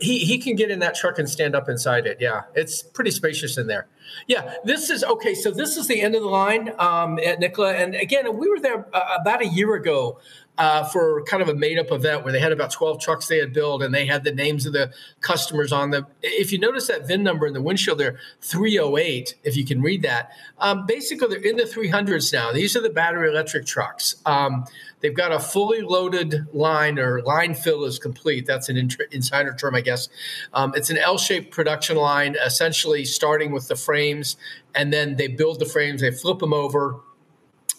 He he can get in that truck and stand up inside it. Yeah, it's pretty spacious in there. Yeah, this is okay. So this is the end of the line um, at Nikola, and again, we were there uh, about a year ago. Uh, for kind of a made-up event where they had about 12 trucks they had built and they had the names of the customers on them if you notice that vin number in the windshield there 308 if you can read that um, basically they're in the 300s now these are the battery electric trucks um, they've got a fully loaded line or line fill is complete. That's an int- insider term i guess. Um, it's an l-shaped production line essentially starting with the frames and then they build the frames they flip them over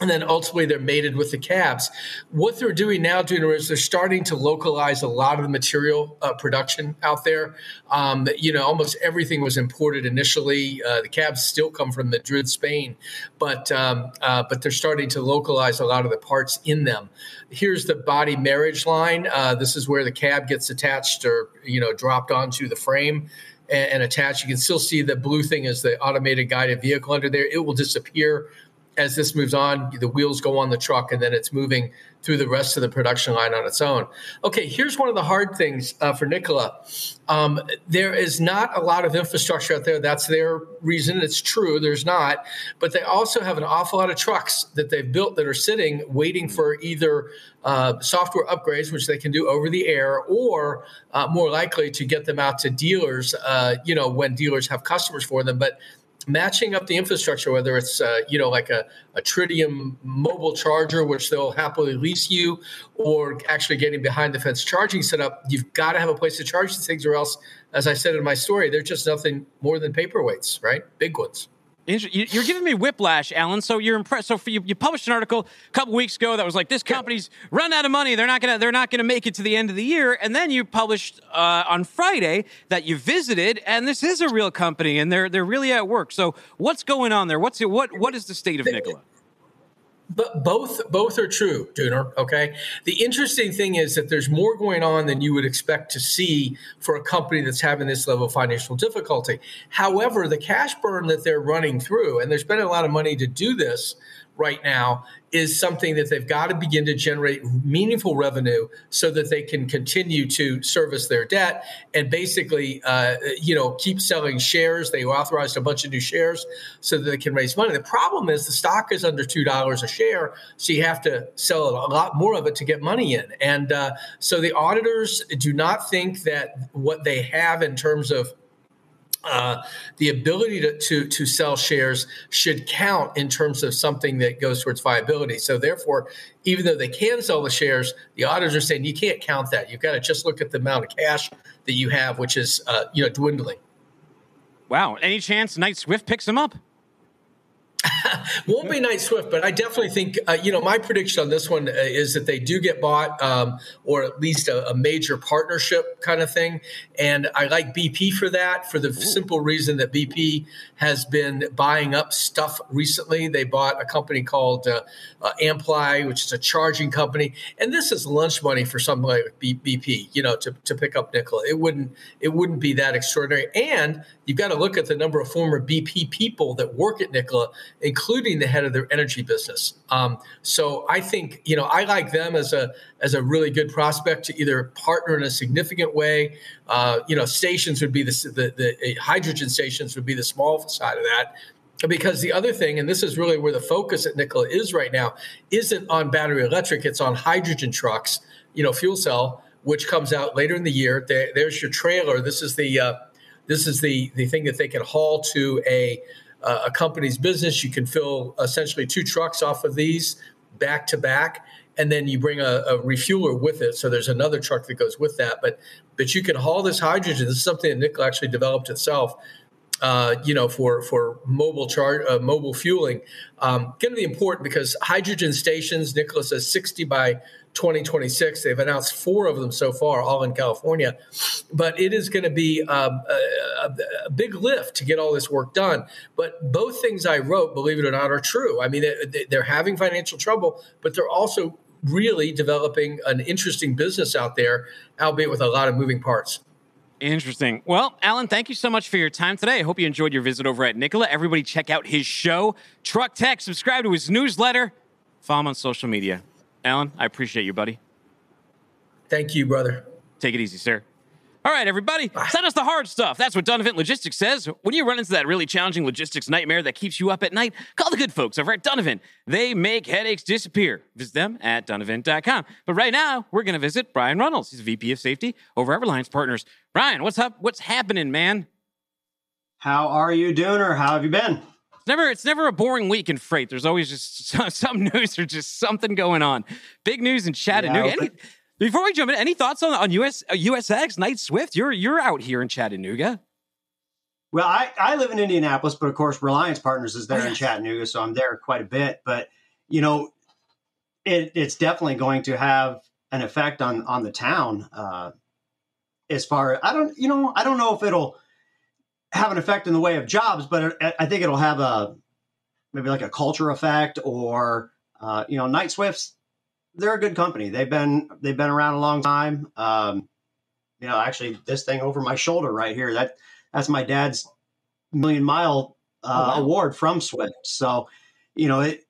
and then ultimately they're mated with the cabs. What they're doing now, Dooner, is they're starting to localize a lot of the material uh, production out there. Um, you know, almost everything was imported initially. Uh, the cabs still come from Madrid, Spain, but um, uh, but they're starting to localize a lot of the parts in them. Here's the body marriage line. Uh, this is where the cab gets attached or you know dropped onto the frame and attached. You can still see the blue thing is the automated guided vehicle under there. It will disappear as this moves on, the wheels go on the truck and then it's moving through the rest of the production line on its own. Okay, here's one of the hard things uh, for Nikola. Um, there is not a lot of infrastructure out there. That's their reason. It's true, there's not. But they also have an awful lot of trucks that they've built that are sitting waiting for either uh, software upgrades, which they can do over the air, or uh, more likely to get them out to dealers, uh, you know, when dealers have customers for them. But matching up the infrastructure, whether it's uh, you know like a, a Tritium mobile charger, which they'll happily lease you, or actually getting behind the fence charging setup, you've got to have a place to charge these things, or else, as I said in my story, they're just nothing more than paperweights, right? Big ones. You're giving me whiplash, Alan. So you're impressed. So for you, you published an article a couple weeks ago that was like, "This company's run out of money. They're not gonna. They're not gonna make it to the end of the year." And then you published uh, on Friday that you visited, and this is a real company, and they're they're really at work. So what's going on there? What's what what is the state of Nikola? But both both are true, Dooner. Okay. The interesting thing is that there's more going on than you would expect to see for a company that's having this level of financial difficulty. However, the cash burn that they're running through, and they're spending a lot of money to do this right now, is something that they've got to begin to generate meaningful revenue so that they can continue to service their debt and basically, uh, you know, keep selling shares. They authorized a bunch of new shares so that they can raise money. The problem is the stock is under two dollars a share, so you have to sell a lot more of it to get money in. And uh, so the auditors do not think that what they have in terms of uh, the ability to, to to sell shares should count in terms of something that goes towards viability. So therefore, even though they can sell the shares, the auditors are saying you can't count that. You've got to just look at the amount of cash that you have, which is uh, you know dwindling. Wow. Any chance Knight Swift picks them up? Won't be Knight Swift, but I definitely think uh, you know my prediction on this one uh, is that they do get bought, um, or at least a, a, major partnership kind of thing. And I like BP for that, for the Ooh. simple reason that BP has been buying up stuff recently. They bought a company called uh, uh, Amply, which is a charging company, and this is lunch money for something like BP. You know, to, to pick up Nikola, it wouldn't it wouldn't be that extraordinary. And you've got to look at the number of former BP people that work at Nikola, including the head of their energy business. Um, so I think you know I like them as a as a really good prospect to either partner in a significant way. Uh, you know, stations would be the, the the hydrogen stations would be the small side of that because the other thing, and this is really where the focus at Nikola is right now, isn't on battery electric; it's on hydrogen trucks. You know, fuel cell, which comes out later in the year. There, there's your trailer. This is the uh, this is the the thing that they can haul to a uh, a company's business. You can fill essentially two trucks off of these back to back, and then you bring a, a, refueler with it. So there's another truck that goes with that. But but you can haul this hydrogen. This is something that Nikola actually developed itself. Uh, you know, for for mobile char uh, mobile fueling, um, going to be important because hydrogen stations. Nikola says 60 by 2026. They've announced four of them so far, all in California. But it is going to be um, a, a, a, big lift to get all this work done. But both things I wrote, believe it or not, are true. I mean, they're having financial trouble, but they're also really developing an interesting business out there, albeit with a lot of moving parts. Interesting. Well, Alan, thank you so much for your time today. I hope you enjoyed your visit over at Nikola. Everybody, check out his show, Truck Tech. Subscribe to his newsletter. Follow him on social media. Alan, I appreciate you, buddy. Thank you, brother. Take it easy, sir. All right, everybody, send us the hard stuff. That's what Dunavant Logistics says. When you run into that really challenging logistics nightmare that keeps you up at night, call the good folks over at Dunavant. They make headaches disappear. Visit them at dunavant.com. But right now, we're going to visit Brian Runnels. He's VP of Safety over at Reliance Partners. Brian, what's up? What's happening, man? How are you doing, or how have you been? It's never it's never a boring week in freight. There's always just some news or just something going on. Big news in Chattanooga. Yeah, any, before we jump in, any thoughts on on US uh, USX Knight Swift? You're you're out here in Chattanooga. Well, I, I live in Indianapolis, but of course Reliance Partners is there oh, in Chattanooga, so I'm there quite a bit. But you know, it, it's definitely going to have an effect on on the town. Uh, as far I don't you know I don't know if it'll have an effect in the way of jobs, but I think it'll have a maybe like a culture effect or uh, you know, Knight Swifts. They're a good company. They've been they've been around a long time. Um, you know, actually, this thing over my shoulder right here that that's my dad's million mile uh, oh, wow. award from Swift. So, you know, it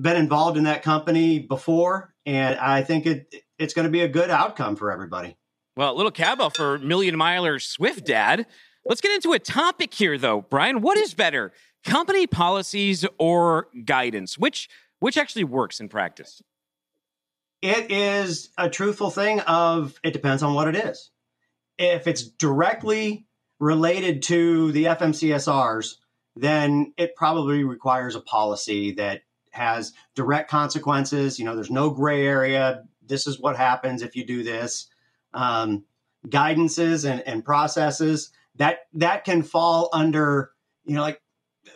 been involved in that company before, and I think it it's going to be a good outcome for everybody. Well, a little cowbell for million miler Swift dad. Let's get into a topic here, though, Brian. What is better, company policies or guidance? Which which actually works in practice? It is a truthful thing of it depends on what it is. If it's directly related to the FMCSRs, then it probably requires a policy that has direct consequences. You know, there's no gray area. This is what happens if you do this. Um, guidances and, and processes that that can fall under you know like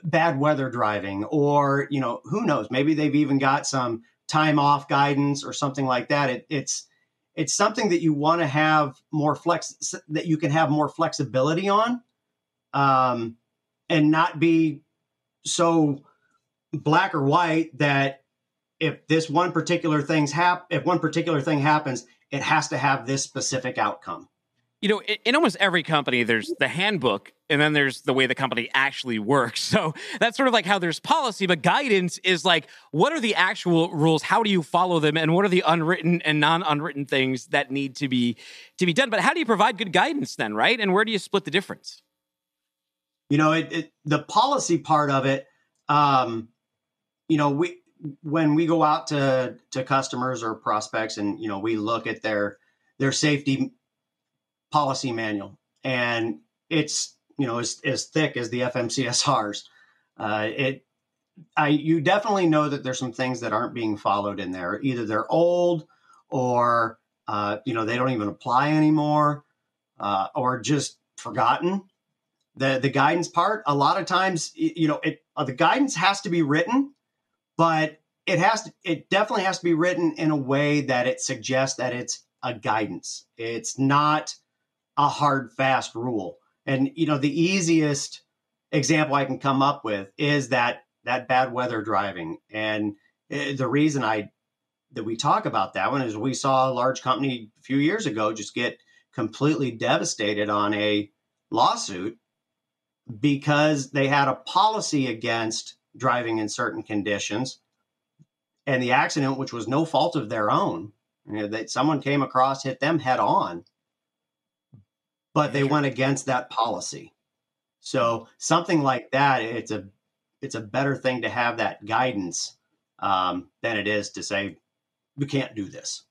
bad weather driving or you know who knows? Maybe they've even got some time off guidance or something like that. It, it's it's something that you want to have more flex that you can have more flexibility on um, and not be so black or white that if this one particular thing's hap if one particular thing happens it has to have this specific outcome you know, in, almost every company, there's the handbook and then there's the way the company actually works. So that's sort of like how there's policy, but guidance is like, what are the actual rules? How do you follow them? And what are the unwritten and non unwritten things that need to be, to be done? But how do you provide good guidance then, right? And where do you split the difference? You know, it, it the policy part of it, um, you know, we, when we go out to, to customers or prospects and, you know, we look at their, their safety policy manual, and it's you know as, as thick as the FMCSRs. Uh, it I you definitely know that there's some things that aren't being followed in there. Either they're old, or uh, you know they don't even apply anymore, uh, or just forgotten. the the guidance part a lot of times you know it uh, the guidance has to be written but it has to it definitely has to be written in a way that it suggests that it's a guidance it's not a hard fast rule. And you know the easiest example i can come up with is that that bad weather driving. And uh, the reason i that we talk about that one is we saw a large company a few years ago just get completely devastated on a lawsuit because they had a policy against driving in certain conditions. And the accident which was no fault of their own you know, that someone came across hit them head on but they went against that policy so something like that it's a it's a better thing to have that guidance um, than it is to say we can't do this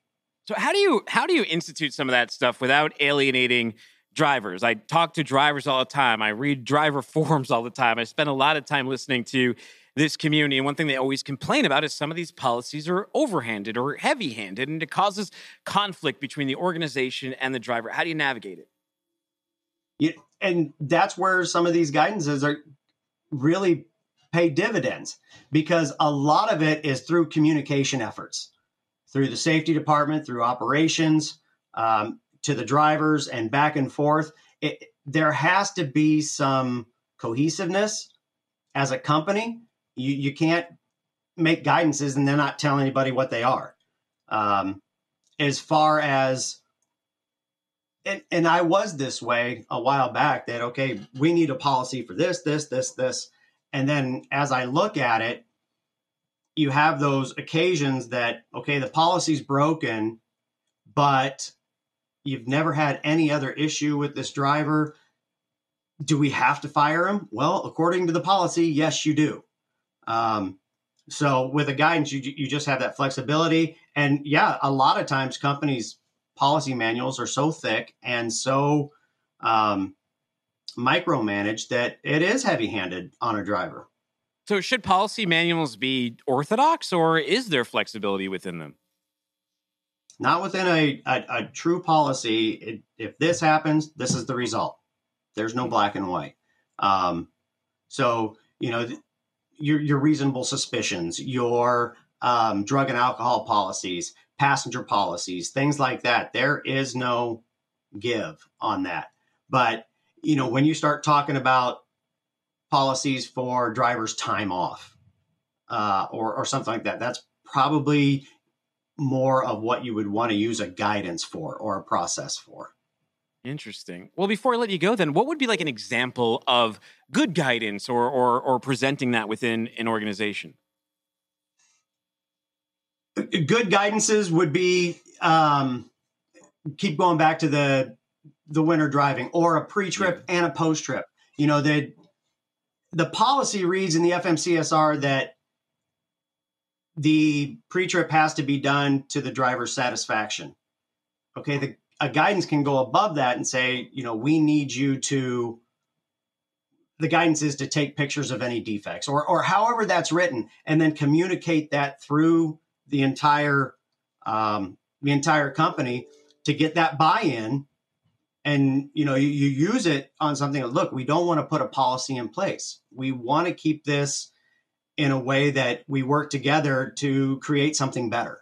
So how do you how do you institute some of that stuff without alienating drivers? I talk to drivers all the time. I read driver forums all the time. I spend a lot of time listening to this community. And one thing they always complain about is some of these policies are overhanded or heavy handed, and it causes conflict between the organization and the driver. How do you navigate it? You, and that's where some of these guidances are really pay dividends because a lot of it is through communication efforts. Through the safety department through operations um, to the drivers and back and forth. It, there has to be some cohesiveness as a company. You, you can't make guidances and then not tell anybody what they are. Um, as far as and, and I was this way a while back that, okay, we need a policy for this, this, this, this. And then as I look at it, you have those occasions that, okay, the policy's broken, but you've never had any other issue with this driver. Do we have to fire him? Well, according to the policy, yes, you do. Um, so with a guidance, you, you just have that flexibility. And yeah, a lot of times companies policy manuals are so thick and so um, micromanaged that it is heavy handed on a driver. So, should policy manuals be orthodox or is there flexibility within them? Not within a, a, a true policy. It, if this happens, this is the result. There's no black and white. Um, so, you know, your, your reasonable suspicions, your um, drug and alcohol policies, passenger policies, things like that. There is no give on that. But, you know, when you start talking about policies for drivers' time off uh, or, or something like that, that's probably more of what you would want to use a guidance for or a process for. Interesting. Well, before I let you go, then, what would be like an example of good guidance or or, or presenting that within an organization? Good guidances would be um, keep going back to the the winter driving or a pre-trip yeah. and a post-trip. You know, the the policy reads in the FMCSR that the pre-trip has to be done to the driver's satisfaction. Okay, the a guidance can go above that and say, you know, we need you to the guidance is to take pictures of any defects or or however that's written and then communicate that through the entire um, the entire company to get that buy-in and you know you, you use it on something that look we don't want to put a policy in place. We want to keep this in a way that we work together to create something better.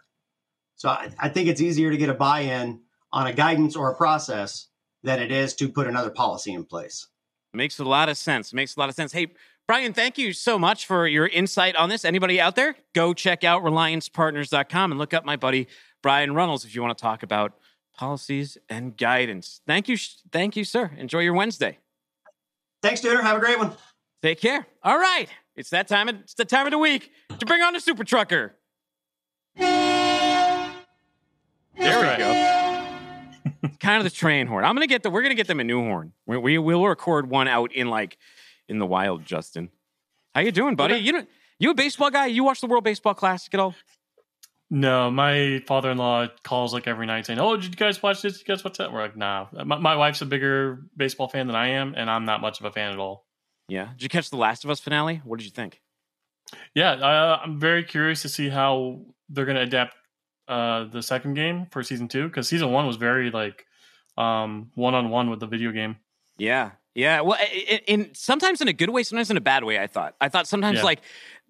So I, I think it's easier to get a buy-in on a guidance or a process than it is to put another policy in place. Makes a lot of sense. Makes a lot of sense. Hey Brian, thank you so much for your insight on this. Anybody out there, go check out reliancepartners.com and look up my buddy Brian Runnels if you want to talk about policies and guidance. Thank you. Thank you, sir. Enjoy your Wednesday. Thanks, Dooner. Have a great one. Take care. All right. It's that time. Of, it's the time of the week to bring on the super trucker. There we go. kind of the train horn. I'm gonna get the. We're gonna get them a new horn. We, we will record one out in like in the wild, Justin. How you doing, buddy? You know, you a baseball guy? You watch the World Baseball Classic at all? No, my father-in-law calls like every night saying, "Oh, did you guys watch this? Did you guys watch that?" We're like, "Nah." My, my, wife's a bigger baseball fan than I am, and I'm not much of a fan at all. Yeah. Did you catch the Last of Us finale? What did you think? Yeah, uh, I'm very curious to see how they're going to adapt uh, the second game for season two because season one was very like um, one-on-one with the video game. Yeah, Yeah, well, in, in sometimes in a good way, sometimes in a bad way. I thought. I thought sometimes Yeah. like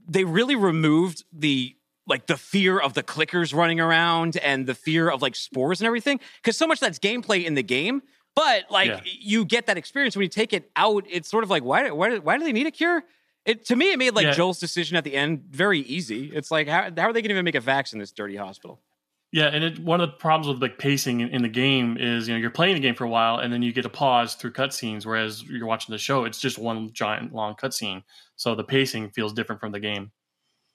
they really removed the like the fear of the clickers running around and the fear of like spores and everything because so much that's gameplay in the game. But like Yeah. you get that experience when you take it out. It's sort of like why why why do they need a cure? It to me it made like Yeah. Joel's decision at the end very easy. It's like how how are they going to even make a vax in this dirty hospital? Yeah, and it, one of the problems with like pacing in, in the game is you know you're playing the game for a while and then you get a pause through cutscenes, whereas you're watching the show, it's just one giant long cutscene. So the pacing feels different from the game.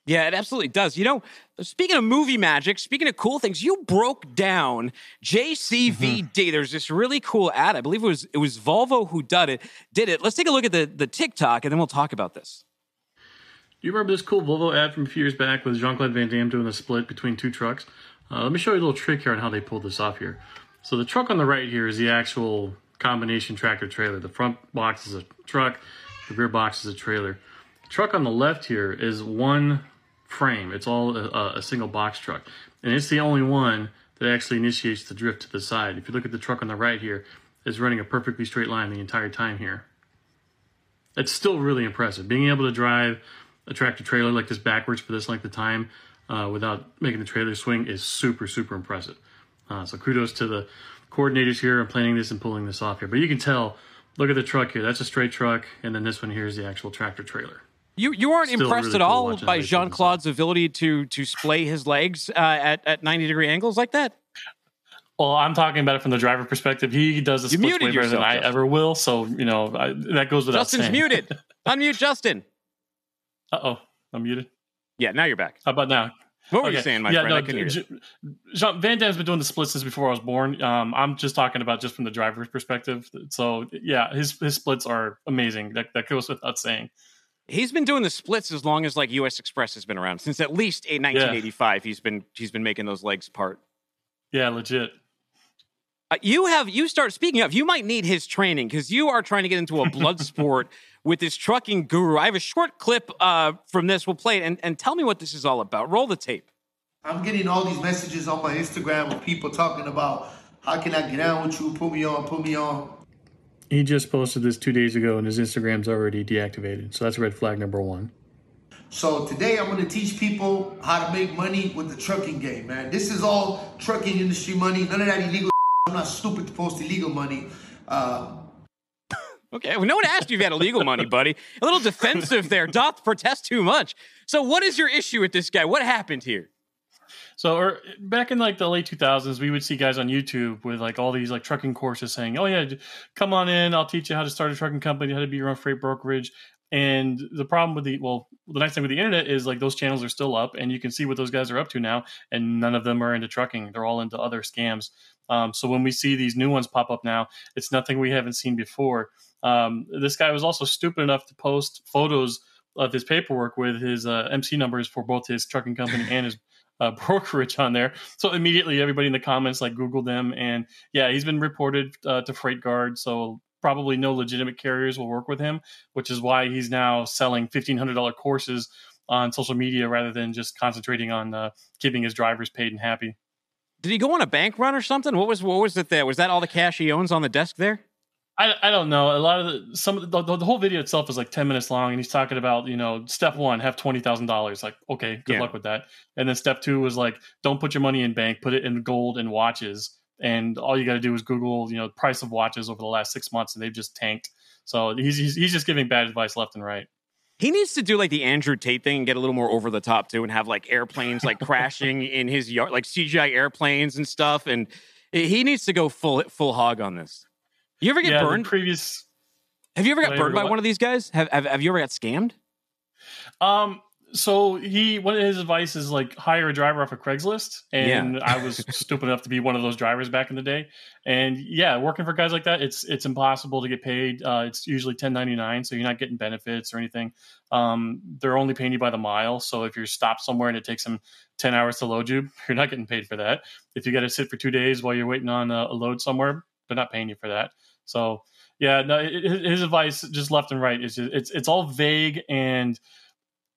Yeah, it absolutely does. You know, speaking of movie magic, speaking of cool things, you broke down JCVD. Mm-hmm. There's this really cool ad. I believe it was it was Volvo who did it. Did it? Let's take a look at the the TikTok and then we'll talk about this. Do you remember this cool Volvo ad from a few years back with Jean Claude Van Damme doing the split between two trucks? Uh, let me show you a little trick here on how they pulled this off here. So the truck on the right here is the actual combination tractor trailer. The front box is a truck, the rear box is a trailer. The truck on the left here is one frame. It's all a, a single box truck, and it's the only one that actually initiates the drift to the side. If you look at the truck on the right here, it's running a perfectly straight line the entire time here. It's still really impressive. Being able to drive a tractor trailer like this backwards for this length of time uh, without making the trailer swing is super, super impressive. Uh, so kudos to the coordinators here on planning this and pulling this off here. But you can tell, look at the truck here. That's a straight truck, and then this one here is the actual tractor trailer. You you aren't Still impressed really at cool all watching by Jean Claude's ability to to splay his legs uh, at at 90 degree angles like that? Well, I'm talking about it from the driver perspective. He does this You way better than yourself, I Justin. ever will. So you know I, that goes without Justin's saying. muted. Unmute Justin. Uh oh, I'm muted. Yeah, now you're back. How about now? What were you saying, my friend? I couldn't hear you. J- Jean, Van Damme's been doing the splits since before I was born. Um, I'm just talking about just from the driver's perspective. So yeah, his his splits are amazing. That that goes without saying. He's been doing the splits as long as like US Xpress has been around. Since at least a 1985, he's been he's been making those legs part. Yeah, legit. Uh, you have you start speaking up. you might need his training because you are trying to get into a blood sport with this trucking guru. I have a short clip uh, from this. We'll play it and, and tell me what this is all about. Roll the tape. I'm getting all these messages on my Instagram of people talking about how can I get down with you, put me on, put me on. He just posted this two days ago, and his Instagram's already deactivated. So that's red flag number one. So today I'm gonna teach people how to make money with the trucking game, man. This is all trucking industry money. None of that illegal. I'm not stupid to post illegal money. Uh, Okay, well, no one asked you if you had illegal money, buddy. A little defensive there. Doth protest too much. So, what is your issue with this guy? What happened here? So, or back in like the late 2000s, we would see guys on YouTube with like all these like trucking courses saying, "Oh yeah, come on in, I'll teach you how to start a trucking company, how to be your own freight brokerage." And the problem with the well, the nice thing with the internet is like those channels are still up, and you can see what those guys are up to now. And none of them are into trucking; they're all into other scams. Um, so when we see these new ones pop up now, it's nothing we haven't seen before. Um, this guy was also stupid enough to post photos of his paperwork with his uh, MC numbers for both his trucking company and his uh, brokerage on there. So immediately everybody in the comments like Googled them, and yeah, he's been reported uh, to FreightGuard. So probably no legitimate carriers will work with him, which is why he's now selling fifteen hundred dollar courses on social media rather than just concentrating on uh, keeping his drivers paid and happy. Did he go on a bank run or something? What was what was it there? Was that all the cash he owns on the desk there? I, I don't know. A lot of the some of the, the, the whole video itself is like ten minutes long, and he's talking about you know step one, have twenty thousand dollars. Like okay, good Yeah. luck with that. And then step two was like don't put your money in bank, put it in gold and watches. And all you got to do is Google you know price of watches over the last six months, and they've just tanked. So he's he's, he's just giving bad advice left and right. He needs to do like the Andrew Tate thing and get a little more over the top too, and have like airplanes like crashing in his yard, like CGI airplanes and stuff. And he needs to go full full hog on this. You ever get yeah, burned? previous have you ever got ever burned by what? one of these guys? Have, have Have you ever got scammed? Um, so he one of his advice is like hire a driver off of Craigslist, and Yeah. I was stupid enough to be one of those drivers back in the day. And yeah, working for guys like that, it's it's impossible to get paid. Uh, it's usually ten ninety nine, so you're not getting benefits or anything. Um, they're only paying you by the mile. So if you're stopped somewhere and it takes them ten hours to load you, you're not getting paid for that. If you got to sit for two days while you're waiting on a, a load somewhere, they're not paying you for that. So yeah, no, it- his advice just left and right is just, it's it's all vague and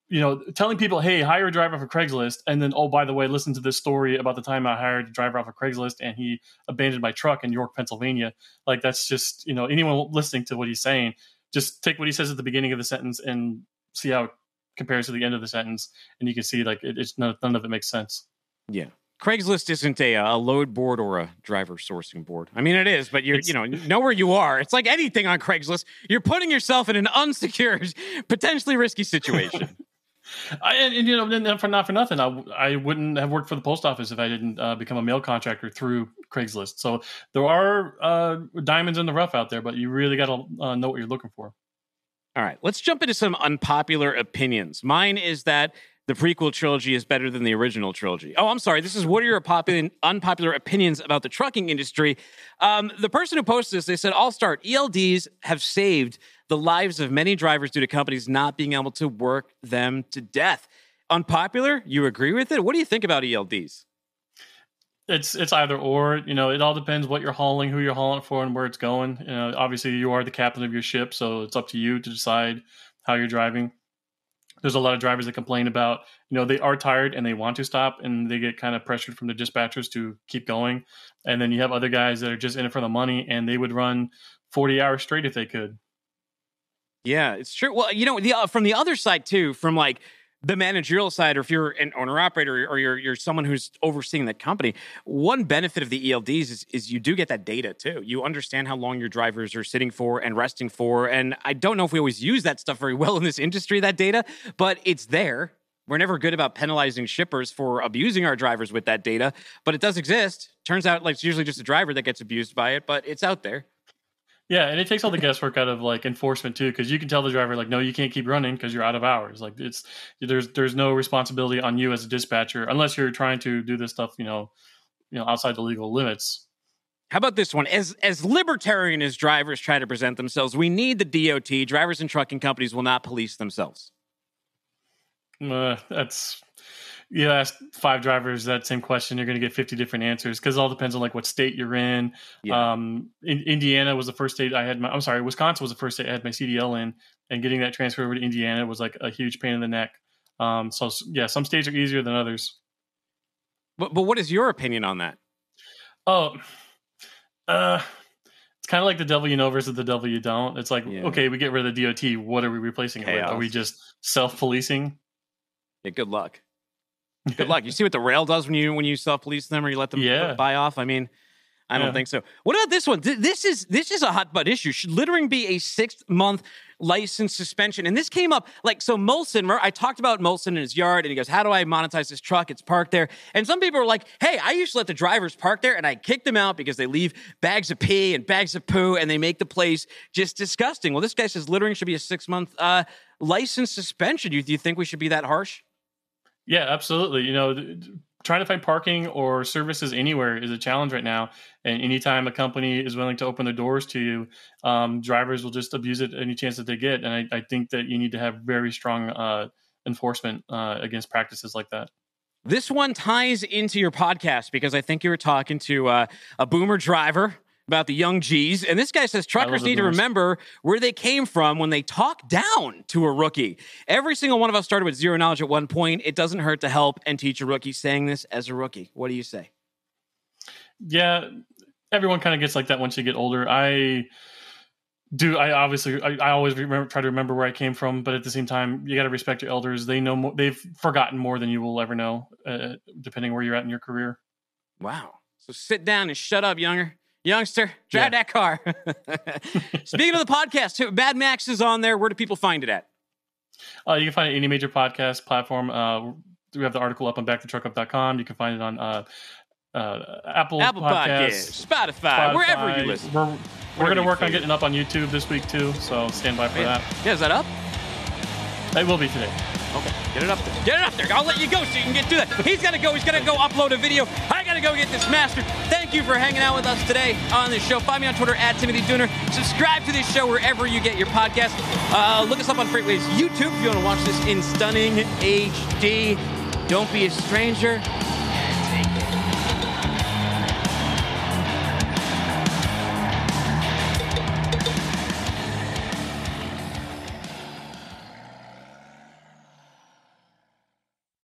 you know, telling people, "Hey, hire a driver off of Craigslist," and then, oh, by the way, listen to this story about the time I hired a driver off of Craigslist and he abandoned my truck in York, Pennsylvania. Like that's just, you know, anyone listening to what he's saying, just take what he says at the beginning of the sentence and see how it compares to the end of the sentence, and you can see like it, it's none, none of it makes sense. Yeah. Craigslist isn't a, a load board or a driver sourcing board. I mean, it is, but you're, It's- you know, know where you are. It's like anything on Craigslist. You're putting yourself in an unsecured, potentially risky situation. I, and, and, you know, for not for nothing, I, I wouldn't have worked for the post office if I didn't uh, become a mail contractor through Craigslist. So there are uh, diamonds in the rough out there, but you really got to uh, know what you're looking for. All right, let's jump into some unpopular opinions. Mine is that the prequel trilogy is better than the original trilogy. Oh, I'm sorry. This is what are your popular, unpopular opinions about the trucking industry? Um, the person who posted this, they said, I'll start. ELDs have saved the lives of many drivers due to companies not being able to work them to death. Unpopular? You agree with it? What do you think about ELDs? It's it's either or. You know, it all depends what you're hauling, who you're hauling for, and where it's going. You know, obviously, you are the captain of your ship, so it's up to you to decide how you're driving. There's a lot of drivers that complain about, you know, they are tired and they want to stop, and they get kind of pressured from the dispatchers to keep going. And then you have other guys that are just in it for the money, and they would run 40 hours straight if they could. Yeah, it's true. Well, you know, the uh, from the other side too, from like the managerial side, or if you're an owner operator or you're you're someone who's overseeing that company, one benefit of the ELDs is is you do get that data too. You understand how long your drivers are sitting for and resting for, and I don't know if we always use that stuff very well in this industry, that data, but it's there. We're never good about penalizing shippers for abusing our drivers with that data, but it does exist. Turns out, like it's usually just a driver that gets abused by it, but it's out there. Yeah, and it takes all the guesswork out of like enforcement too, because you can tell the driver like, no, you can't keep running because you're out of hours. Like it's there's there's no responsibility on you as a dispatcher unless you're trying to do this stuff, you know, you know, outside the legal limits. How about this one? As as libertarian as drivers try to present themselves, we need the DOT. Drivers and trucking companies will not police themselves. Uh, that's you ask five drivers that same question, you're going to get 50 different answers because it all depends on like what state you're in. Yeah. Um, in, Indiana was the first state I had my. I'm sorry, Wisconsin was the first state I had my CDL in, and getting that transfer over to Indiana was like a huge pain in the neck. Um, so yeah, some states are easier than others. But but what is your opinion on that? Oh, uh, it's kind of like the devil you know versus the devil you don't. It's like, Yeah. okay, we get rid of the DOT. What are we replacing it with? Are we just self policing? Yeah, good luck. Good luck. You see what the rail does when you when you self police them or you let them Yeah. buy off. I mean, I don't Yeah. think so. What about this one? Th- This is this is a hot butt issue. Should littering be a six month license suspension? And this came up like so. Molson, I talked about Molson in his yard, and he goes, "How do I monetize this truck? It's parked there." And some people are like, "Hey, I used to let the drivers park there, and I kick them out because they leave bags of pee and bags of poo, and they make the place just disgusting." Well, this guy says littering should be a six month uh, license suspension. Do you, do you think we should be that harsh? Yeah, absolutely. You know, trying to find parking or services anywhere is a challenge right now. And anytime a company is willing to open their doors to you, um, drivers will just abuse it any chance that they get. And I, I think that you need to have very strong uh, enforcement uh, against practices like that. This one ties into your podcast because I think you were talking to uh, a boomer driver about the young G's. And this guy says truckers need to remember where they came from when they talk down to a rookie. Every single one of us started with zero knowledge at one point. It doesn't hurt to help and teach a rookie saying this as a rookie. What do you say? Yeah, everyone kind of gets like that once you get older. I do. I obviously, I, I always remember, try to remember where I came from, but at the same time, you got to respect your elders. They know more, they've forgotten more than you will ever know, uh, depending where you're at in your career. Wow. So sit down and shut up, younger. Youngster, drive Yeah. that car. Speaking of the podcast, Bad Max is on there. Where do people find it at? Uh, you can find it any major podcast platform. Uh, we have the article up on backthetruckup.com. You can find it on uh, uh, Apple, Apple Podcasts, Spotify, wherever you listen. We're, we're going to work on getting up on YouTube this week too, so stand by for Yeah. that. yeah, is that up? It will be today. Okay, get it up there. Get it up there. I'll let you go so you can get to that. He's got to go. He's got to go upload a video. I got to go get this mastered. Thank you for hanging out with us today on this show. Find me on Twitter at Timothy Dooner. Subscribe to this show wherever you get your podcast. Uh, look us up on FreightWaves YouTube if you want to watch this in stunning HD. Don't be a stranger.